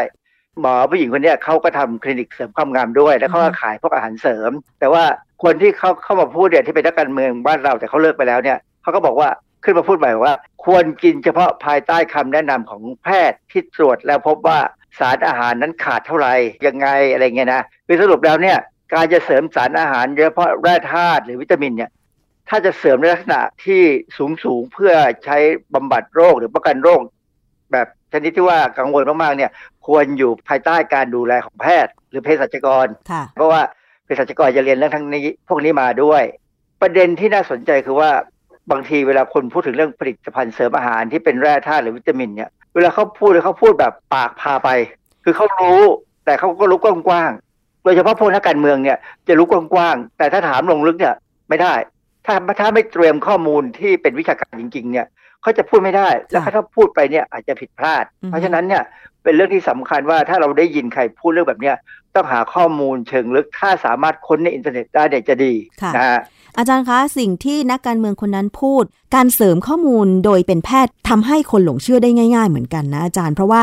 หมอผู้หญิงคนเนี้ยเขาก็ทำคลินิกเสริมความงามด้วย แล้วเขาก็ขายพวกอาหารเสริม แต่ว่าคนที่เขาเข้ามาพูดเนี่ยที่เป็นนักการเมืองบ้านเราแต่เขาเลิกไปแล้วเนี่ยเขาก็บอกว่า ขึ้นมาพูดใหม่ว่า ควรกินเฉพาะภายใต้คำแนะนำของแพทย์ที่ตรวจแล้วพบว่าสารอาหารนั้นขาดเท่าไหร่ยังไงอะไรเงี้ยนะคือสรุปแล้วเนี่ยการจะเสริมสารอาหารโดยเฉพาะแร่ธาตุหรือวิตามินเนี่ยถ้าจะเสริมในลักษณะที่สูงสูงๆเพื่อใช้บำบัดโรคหรือป้องกันโรค แบบชนิดที่ว่ากังวลมากๆเนี่ยควรอยู่ภายใต้การดูแลของแพทย์ หรือเภสัชกรค่ะเพราะว่าเภสัชกรจะเรียนเรื่องทั้งนี้พวกนี้มาด้วย ประเด็นที่น่าสนใจคือว่า บางทีเวลาคนพูดถึงเรื่องผลิตภัณฑ์เสริมอาหารที่เป็นแร่ธาตุหรือวิตามินเนี่ย เวลาเขาพูดเขาพูดแบบปากพาไป คือเขารู้แต่เขาก็รู้กว้างๆโดยเฉพาะพวกนักการเมืองเนี่ยจะรู้กว้างๆแต่ถ้าถามลงลึกเนี่ยไม่ได้ ถ้าถ้าไม่เตรียมข้อมูลที่เป็นวิชาการจริง ๆ เนี่ยเขาจะพูดไม่ได้แล้วถ้าพูดไปเนี่ยอาจจะผิดพลาด เพราะฉะนั้นเนี่ย เป็นเรื่องที่สำคัญว่าถ้าเราได้ยินใครพูดเรื่องแบบเนี้ยต้องหาข้อมูลเชิงลึกถ้าสามารถค้นในอินเทอร์เน็ตได้เนี่ยจะดีนะฮะอาจารย์คะสิ่งที่นักการเมืองคนนั้นพูด การเสริมข้อมูลโดยเป็นแพทย์ทำให้คนหลงเชื่อได้ง่าย ๆ เหมือนกันนะอาจารย์เพราะว่า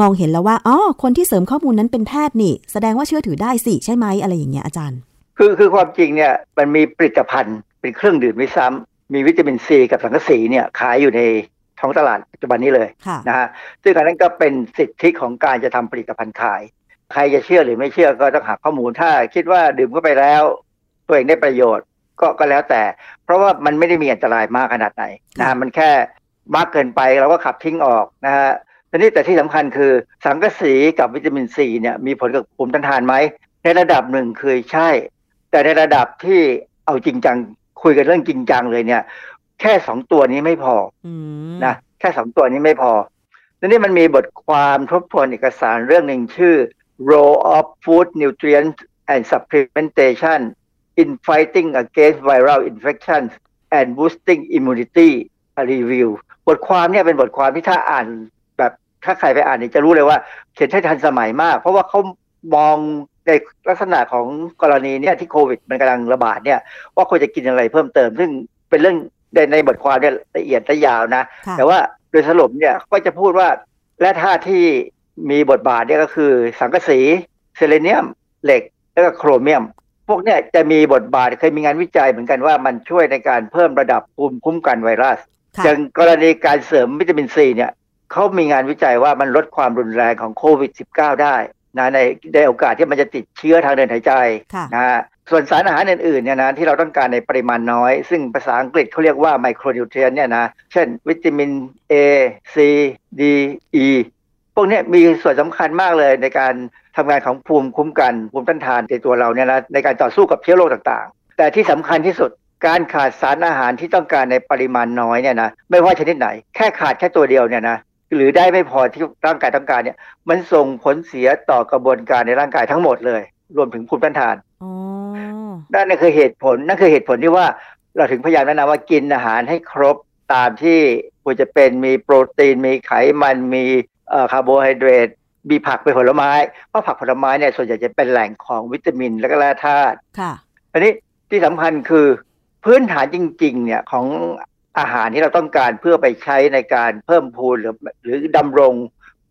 มองเห็นแล้วว่าอ๋อคนที่เสริมข้อมูลนั้นเป็นแพทย์นี่ แสดงว่าเชื่อถือได้สิใช่ไหมอะไรอย่างเงี้ยอาจารย์ คือคือความจริงเนี่ยมันมีผลิตภัณฑ์เป็นเครื่องดื่มไม่ซ้ำมีวิตามินซีกับสังกะสีเนี่ยขายอยู่ใน ท้องตลาดปัจจุบันนี้เลยนะฮะซึ่งอันนั้นก็เป็นสิทธิของการจะทำผลิตภัณฑ์ขาย ใครจะเชื่อหรือไม่เชื่อก็ต้องหาข้อมูลถ้าคิดว่าดื่มเข้าไปแล้ว ตัวเองได้ประโยชน์ก็ก็แล้วแต่ เพราะว่ามันไม่ได้มีอันตรายมากขนาดไหนนะฮะมันแค่มากเกินไปเราก็ขับทิ้งออกนะฮะทีนี้แต่ที่สำคัญคือสังกะสีกับวิตามินซีเนี่ยมีผลกับภูมิต้านทานไหมในระดับหนึ่งคือใช่ แต่ในระดับที่เอาจริงจังคุยกันเรื่องจริงจังเลยเนี่ย แค่สองตัวนี้ไม่พอนะแค่สองตัวนี้ไม่พอทีนี้มันมีบทความทบทวนเอกสารเรื่องหนึ่งชื่อ role of food nutrients and supplementation in fighting against viral infections and boosting immunity review บทความเนี่ยเป็นบทความที่ถ้าอ่านแบบถ้าใครไปอ่านเนี่ยจะรู้เลยว่าเขียนใช้ทันสมัยมาก เพราะว่าเขามองในลักษณะของกรณีเนี่ยที่โควิดมันกำลังระบาดเนี่ยว่าควรจะกินอะไรเพิ่มเติม ซึ่งเป็นเรื่อง ในในบทความเนี่ยละเอียดและยาวนะ แต่ว่าโดยสรุปเนี่ยก็จะพูดว่าและธาตุที่มีบทบาทเนี่ยก็คือสังกะสีเซเลเนียม เหล็ก แล้วก็โครเมียม พวกเนี่ยจะมีบทบาทเคยมีงานวิจัยเหมือนกันว่ามันช่วยในการเพิ่มระดับภูมิคุ้มกันไวรัสอย่างกรณีการเสริมวิตามินซีเนี่ยเขามีงานวิจัยว่ามันลดความรุนแรงของโควิด -19 ได้นะในในโอกาสที่มันจะติดเชื้อทางเดินหายใจนะฮะ ส่วนสารอาหารอื่นๆเนี่ยนะที่เราต้องการในปริมาณน้อย ซึ่งภาษาอังกฤษเขาเรียกว่าไมโครนิวเทรียนเนี่ยนะ เช่น วิตามิน A C D E พวกนี้มีส่วนสำคัญมากเลยในการทำงานของภูมิคุ้มกัน ภูมิต้านทานในตัวเราเนี่ยนะในการต่อสู้กับเชื้อโรคต่างๆ แต่ที่สำคัญที่สุดการขาดสารอาหารที่ต้องการในปริมาณน้อยเนี่ยนะไม่ว่าชนิดไหน แค่ขาดแค่ตัวเดียวเนี่ยนะหรือได้ไม่พอที่ร่างกายต้องการเนี่ย มันส่งผลเสียต่อกระบวนการในร่างกายทั้งหมดเลย รวมถึงภูมิต้านทาน นั่นคือเหตุผลนั่นคือเหตุผลที่ว่าเราถึงพยายามแนะนำว่ากินอาหารให้ครบตามที่ควรจะเป็นมีโปรตีน มีไขมันมีคาร์โบไฮเดรตมีผักเป็นผลไม้เพราะผักผลไม้เนี่ยส่วนใหญ่จะเป็นแหล่งของวิตามินและก็แร่ธาตุค่ะอันนี้ที่สำคัญคือพื้นฐานจริง ๆ เนี่ยของอาหารที่เราต้องการเพื่อไปใช้ในการเพิ่มพูนหรือหรือดำรง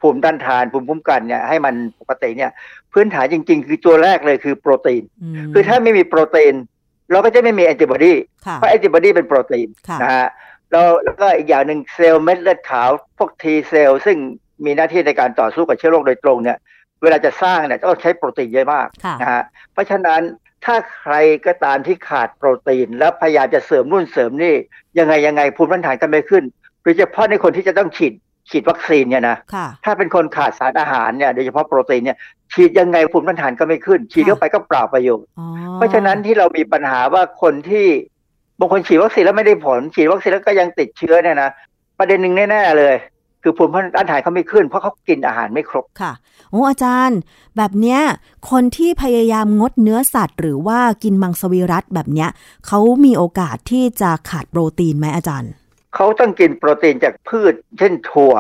ภูมิต้านทานภูมิคุ้มกันเนี่ยให้มันปกติเนี่ย พื้นฐานจริง ๆ คือตัวแรกเลยคือโปรตีน คือถ้าไม่มีโปรตีน เราก็จะไม่มีแอนติบอดีเพราะแอนติบอดีเป็นโปรตีนนะฮะแล้วแล้วก็อีกอย่างหนึ่งเซลล์เม็ดเลือดขาวพวก T-cell ซึ่งมีหน้าที่ในการต่อสู้กับเชื้อโรคโดยตรงเนี่ยเวลาจะสร้างเนี่ยต้องใช้โปรตีนเยอะมากนะฮะเพราะฉะนั้นถ้าใครก็ตามที่ขาดโปรตีน แล้วพยายามจะเสริมนู่นเสริมนี่ยังไงยังไงภูมิต้านทานก็ไม่ขึ้นโดยเฉพาะในคนที่จะต้องฉีด ฉีดวัคซีนเนี่ยนะถ้าเป็นคนขาดสารอาหารเนี่ยโดยเฉพาะโปรตีนเนี่ยฉีดยังไงภูมิต้านทานก็ไม่ขึ้น ฉีดเข้าไปก็เปล่าประโยชน์เพราะฉะนั้นที่เรามีปัญหาว่าคนที่บางคนฉีดวัคซีนแล้วไม่ได้ผล ฉีดวัคซีนแล้วก็ยังติดเชื้อเนี่ยนะประเด็นหนึ่งแน่ๆเลย คือภูมิต้านทานเขาไม่ขึ้น เพราะเขากินอาหารไม่ครบค่ะโอ้อาจารย์ แบบเนี้ยคนที่พยายามงดเนื้อสัตว์ หรือว่ากินมังสวิรัตแบบเนี้ยเขามีโอกาสที่จะขาดโปรตีนไหมอาจารย์ เขาต้องกินโปรตีนจากพืช เช่นถั่ว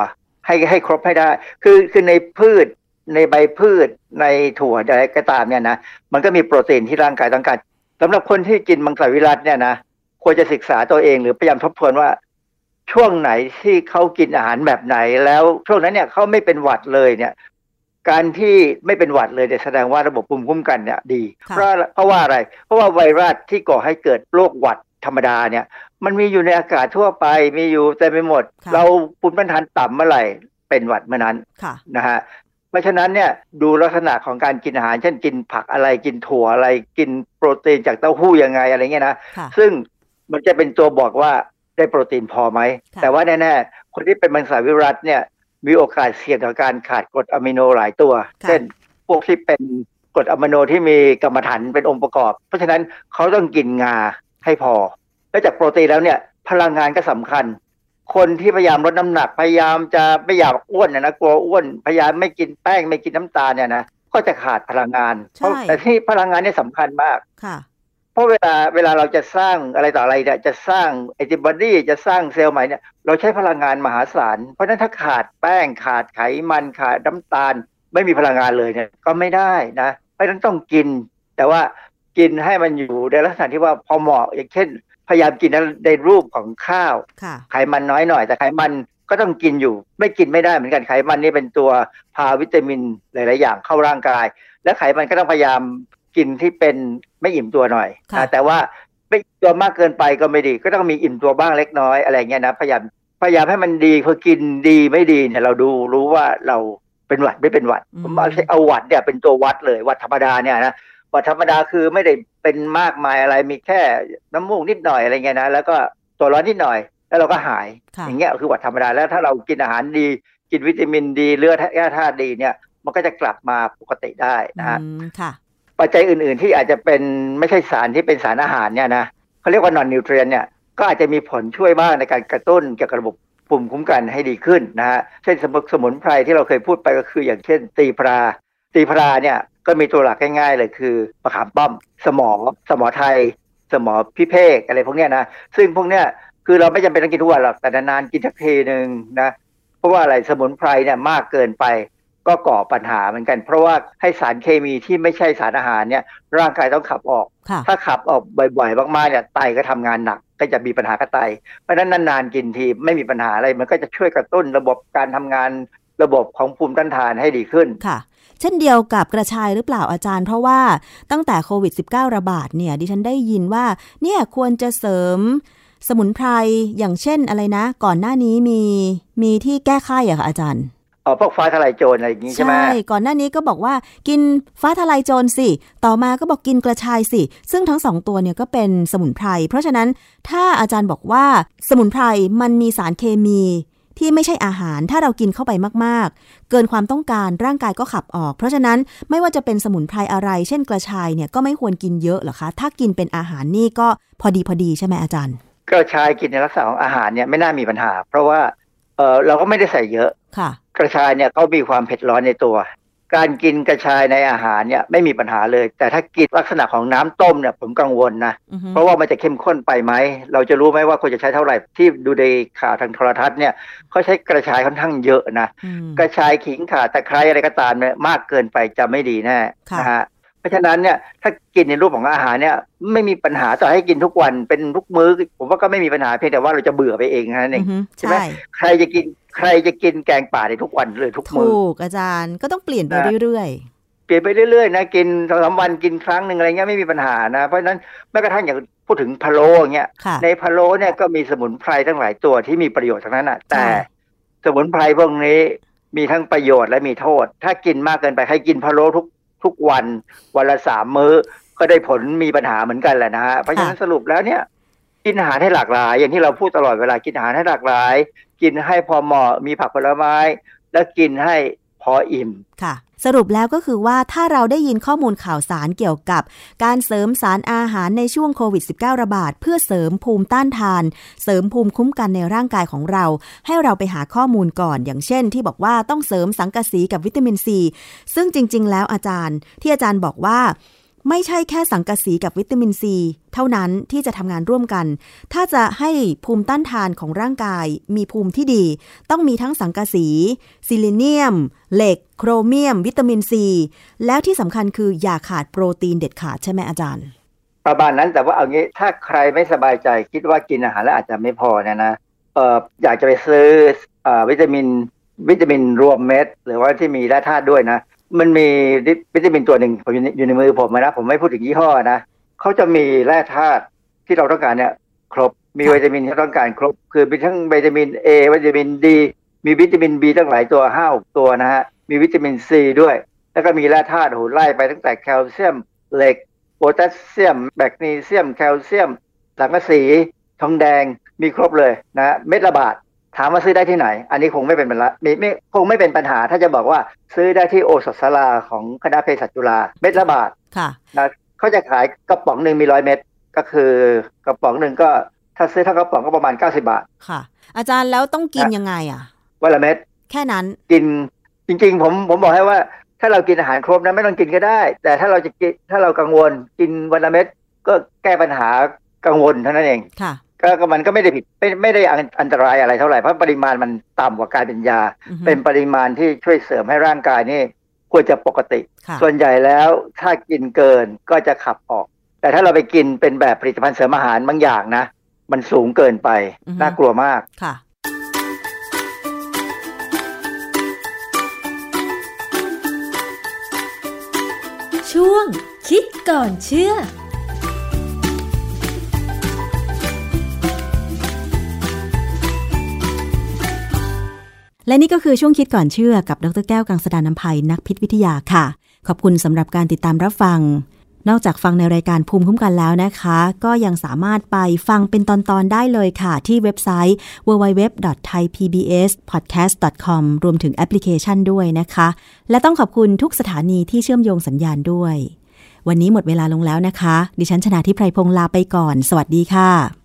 ให้ให้ครบให้ได้ คือคือในพืชในใบพืชในถั่วอะไรก็ตามเนี่ยนะมันก็มีโปรตีนที่ร่างกายต้องการสำหรับคนที่กินมังสวิรัตเนี่ยนะควรจะศึกษาตัวเองหรือพยายามทบทวนว่า ช่วงไหนที่เขากินอาหารแบบไหน แล้วช่วงนั้นเนี่ยเขาไม่เป็นหวัดเลยเนี่ย การที่ไม่เป็นหวัดเลยเนี่ยแสดงว่าระบบภูมิคุ้มกันเนี่ยดี เพราะเพราะว่าอะไร เพราะว่าไวรัสที่ก่อให้เกิดโรคหวัด ธรรมดาเนี่ย มันมีอยู่ในอากาศทั่วไปมีอยู่แต่ไม่หมด เราภูมิต้านทานต่ำเมื่อไหร่เป็นหวัดเมื่อนั้นนะฮะเพราะฉะนั้นเนี่ยดูลักษณะของการกินอาหาร เช่นกินผักอะไรกินถั่วอะไรกินโปรตีนจากเต้าหู้ยังไงอะไรเงี้ยนะซึ่งมันจะเป็นตัวบอกว่าได้โปรตีนพอไหม แต่ว่าแน่ๆ คนที่เป็นมังสวิรัตเนี่ยมีโอกาสเสี่ยงต่อการขาดกรดอะมิโนหลายตัว เช่นพวกที่เป็นกรดอะมิโนที่มีกรรมฐานเป็นองค์ประกอบ เพราะฉะนั้นเขาต้องกินงา ให้พอ แล้วจากโปรตีนแล้วเนี่ย พลังงานก็สำคัญ คนที่พยายามลดน้ำหนักพยายามจะไม่อยากอ้วนนะนะกลัวอ้วนพยายามไม่กินแป้งไม่กินน้ำตาลเนี่ยนะก็จะขาดพลังงานแต่ที่พลังงานนี่สำคัญมากค่ะเพราะเวลาเวลาเราจะสร้างอะไรต่ออะไรเนี่ยจะสร้างแอนติบอดีจะสร้างเซลล์ใหม่เนี่ยเราใช้พลังงานมหาศาล เพราะฉะนั้นถ้าขาดแป้งขาดไขมันขาดน้ำตาล ไม่มีพลังงานเลยเนี่ยก็ไม่ได้นะเพราะฉะนั้นต้องกิน แต่ว่า กินให้มันอยู่ในลักษณะที่ว่าพอเหมาะอย่างเช่น พยายามกินในรูปของข้าวค่ะไขมันน้อยหน่อย แต่ไขมันก็ต้องกินอยู่ ไม่กินไม่ได้เหมือนกันไขมันนี่เป็นตัวพาวิตามินหลาย ๆ อย่างเข้าร่างกาย และไขมันก็ต้องพยายามกินที่เป็นไม่อิ่มตัวหน่อยค่ะนะแต่ว่าไม่อิ่มตัวมากเกินไปก็ไม่ดี ก็ต้องมีอิ่มตัวบ้างเล็กน้อยอะไรเงี้ยนะพยายามพยายามให้มันดีพอกินดีไม่ดีเนี่ยเราดูรู้ว่าเราเป็นหวัดไม่เป็นหวัดอืมผมเอาเอาหวัดเนี่ยเป็นตัววัดเลยหวัดธรรมดาเนี่ยนะ หวัดธรรมดาคือไม่ได้เป็นมากมายอะไรมีแค่น้ำมูกนิดหน่อยอะไรเงี้ยนะแล้วก็ตัวร้อนนิดหน่อย แล้วเราก็หายค่ะอย่างเงี้ยคือหวัดธรรมดาแล้วถ้าเรากินอาหารดี กินวิตามินดีเลือดแร่ธาตุดีเนี่ย มันก็จะกลับมาปกติได้นะฮะอืมค่ะปัจจัยอื่น ๆที่อาจจะเป็นไม่ใช่สารที่เป็นสารอาหารเนี่ยนะเขาเรียกว่านอนนิวเทรียนเนี่ยก็อาจจะมีผลช่วยบ้างในการกระตุ้นเกี่ยวกับระบบภูมิคุ้มกันให้ดีขึ้นนะฮะเช่นสมุนสมุนไพรที่เราเคยพูดไปก็คืออย่างเช่นตีพราตีพราเนี่ย ก็มีตัวหลักง่ายๆเลยคือมะขามป้อม สมอสมอไทย สมอพิเภกอะไรพวกเนี้ยนะซึ่งพวกเนี้ยคือเราไม่จำเป็นต้องกินทุกวันหรอกแต่นานๆกินสักทีหนึ่งนะเพราะว่าอะไรสมุนไพรเนี่ยมากเกินไปก็ก่อปัญหาเหมือนกัน เพราะว่าให้สารเคมีที่ไม่ใช่สารอาหารเนี่ยร่างกายต้องขับออกค่ะถ้าขับออกบ่อยๆมากๆเนี่ยไตก็ทำงานหนักก็จะมีปัญหากับไตเพราะฉะนั้นนานๆกินทีไม่มีปัญหาอะไรมันก็จะช่วยกระตุ้นระบบการทำงานระบบของภูมิต้านทานให้ดีขึ้นค่ะ เช่นเดียวกับกระชายหรือเปล่าอาจารย์ เพราะว่าตั้งแต่โควิด -19 ระบาดเนี่ยดิฉันได้ยินว่าเนี่ยควรจะเสริมสมุนไพรอย่างเช่นอะไรนะ ก่อนหน้านี้มีมีที่แก้ไข้อะค่ะอาจารย์เออพวกฟ้าทลายโจรอะไรอย่างนี้ใช่ไหมก่อนหน้านี้ก็บอกว่ากินฟ้าทลายโจรสิ ต่อมาก็บอกกินกระชายสิ ซึ่งทั้งสองตัวเนี่ยก็เป็นสมุนไพร เพราะฉะนั้นถ้าอาจารย์บอกว่าสมุนไพรมันมีสารเคมี ที่ไม่ใช่อาหารถ้าเรากินเข้าไปมากๆ เกินความต้องการร่างกายก็ขับออก เพราะฉะนั้นไม่ว่าจะเป็นสมุนไพรอะไร เช่นกระชายเนี่ยก็ไม่ควรกินเยอะเหรอคะ ถ้ากินเป็นอาหารนี่ก็พอดีพอดีใช่ไหมอาจารย์ กระชายกินในลักษณะของอาหารเนี่ยไม่น่ามีปัญหา เพราะว่าเออเราก็ไม่ได้ใส่เยอะค่ะ กระชายเนี่ยเขามีความเผ็ดร้อนในตัว การกินกระชายในอาหารเนี่ยไม่มีปัญหาเลย แต่ถ้ากินลักษณะของน้ำต้มเนี่ยผมกังวลนะอือฮึเพราะว่ามันจะเข้มข้นไปไหม เราจะรู้ไหมว่าควรจะใช้เท่าไหร่ที่ดูในข่าวทางโทรทัศน์เนี่ยเขาใช้กระชายค่อนข้างเยอะนะอืมกระชายขิงข่าตะไคร้อะไรก็ตามเนี่ยมากเกินไปจะไม่ดีแน่ค่ะนะฮะเพ ราะฉะนั้นเนี่ยถ้ากินในรูปของอาหารเนี่ย ไม่มีปัญหาต่อให้กินทุกวันเป็นทุกมื้อ ผมว่าก็ไม่มีปัญหาเพียงแต่ว่าเราจะเบื่อไปเองนะนั่นเออืงอฮึใช่ไหมใช่ใครจะกินใครจะกินแกงป่าในทุกวันเลยทุกมื้อถูกอาจารย์ก็ต้องเปลี่ยนไปนะเรื่อยเปลี่ยนไปเรื่อยๆนะกินสองสามวันกินครั้งหนึ่งอะไรเงี้ยไม่มีปัญหานะ เพราะฉะนั้นแม้กระทั่งอย่างพูดถึงพะโล้อย่างเงี้ยๆค่ะในพะโล้เนี่ยก็มีสมุนไพรทั้งหลายตัวที่มีประโยชน์ทั้งนั้นอะแต่ใช่สมุนไพรพวกนี้มีทั้งประโยชน์และมีโทษ ถ้ากินมากเกินไปให้กินพะโล้ทุก ทุกวันวันละสามมื้อ ก็ได้ผลมีปัญหาเหมือนกันแหละนะฮะเพราะฉะนั้นสรุปแล้วเนี่ย กินอาหารให้หลากหลาย อย่างที่เราพูดตลอดเวลากินอาหารให้หลากหลาย กินให้พอเหมาะมีผักผลไม้ แล้วกินให้ พออิ่มค่ะ สรุปแล้วก็คือว่าถ้าเราได้ยินข้อมูลข่าวสารเกี่ยวกับ การเสริมสารอาหารในช่วงโควิด -19 ระบาด เพื่อเสริมภูมิต้านทาน เสริมภูมิคุ้มกันในร่างกายของเรา ให้เราไปหาข้อมูลก่อน อย่างเช่น ที่บอกว่าต้องเสริมสังกะสีกับวิตามินซีซึ่งจริง ๆ แล้วอาจารย์ ที่อาจารย์บอกว่า ไม่ใช่แค่สังกะสีกับวิตามินซีเท่านั้นที่จะทำงานร่วมกัน ถ้าจะให้ภูมิต้านทานของร่างกาย มีภูมิที่ดี ต้องมีทั้งสังกะสีซิลิเนียม เหล็ก โครเมียม วิตามินซี แล้วที่สำคัญคืออย่าขาดโปรตีนเด็ดขาดใช่ไหมอาจารย์ ประมาณนั้นแต่ว่าเอางี้ถ้าใครไม่สบายใจคิดว่ากินอาหารแล้วอาจจะไม่พอเนี่ยนะเอออยากจะไปซื้ออวิตามินวิตามินรวมเม็ด หรือว่าที่มีแร่ธาตุด้วยนะ มันมีวิตามินตัวหนึ่งผมอยู่ในอยู่ในมือผมนะผมไม่พูดถึงยี่ห้อนะเขาจะมีแร่ธาตุที่เราต้องการเนี่ย ครบมีค่ะวิตามินที่เราต้องการครบ คือมีทั้งวิตามิน A วิตามิน D มีวิตามิน B ตั้งหลายตัวห้าหกตัวนะฮะมีวิตามิน C ด้วย แล้วก็มีแร่ธาตุโหไล่ไปตั้งแต่แคลเซียมเหล็กโพแทสเซียมแมกนีเซียม แคลเซียมสังกะสีทองแดงมีครบเลยนะเม็ดละบาท ถามว่าซื้อได้ที่ไหน อันนี้คงไม่เป็นปัญหาไม่ไม่คงไม่เป็นปัญหา ถ้าจะบอกว่าซื้อได้ที่โอสถสลาของคณะเภสัชจุฬาเม็ดละบาทค่ะนะเขาจะขายกระป๋องหนึ่งมีร้อยเม็ดก็คือกระป๋องหนึ่งก็ถ้าซื้อทั้งกระป๋องก็ประมาณ 90 บาท ค่ะ อาจารย์แล้วต้องกินยังไงอะวันละเม็ดแค่นั้นกินจริง ๆ ผมผมบอกให้ว่า ถ้าเรากินอาหารครบนะไม่ต้องกินก็ได้ แต่ถ้าเราจะกินถ้าเรากังวลกินวันละเม็ดก็แก้ปัญหากังวลเท่านั้นเองค่ะ ก็ก็มันก็ไม่ได้ผิดไม่ไม่ได้อันอันตรายอะไรเท่าไหร่เพราะปริมาณมันต่ำกว่าการเป็นยาอือฮึเป็นปริมาณที่ช่วยเสริมให้ร่างกายนี่ควรจะปกติค่ะส่วนใหญ่แล้วถ้ากินเกินก็จะขับออก แต่ถ้าเราไปกินเป็นแบบผลิตภัณฑ์เสริมอาหารบางอย่างนะ มันสูงเกินไปอือฮึน่ากลัวมากค่ะ ช่วงคิดก่อนเชื่อ และนี่ก็คือช่วงคิดก่อนเชื่อกับดรแก้วกังสดานนภัยนักพิษวิทยาค่ะ ขอบคุณสำหรับการติดตามรับฟัง นอกจากฟังในรายการภูมิคุ้มกันแล้วนะคะ ก็ยังสามารถไปฟังเป็นตอนๆได้เลยค่ะ ที่เว็บไซต์ www.thaipbspodcast.com รวมถึงแอปพลิเคชันด้วยนะคะ และต้องขอบคุณทุกสถานีที่เชื่อมโยงสัญญาณด้วย วันนี้หมดเวลาลงแล้วนะคะ ดิฉันชนะทิพไพรพงษ์ลาไปก่อน สวัสดีค่ะ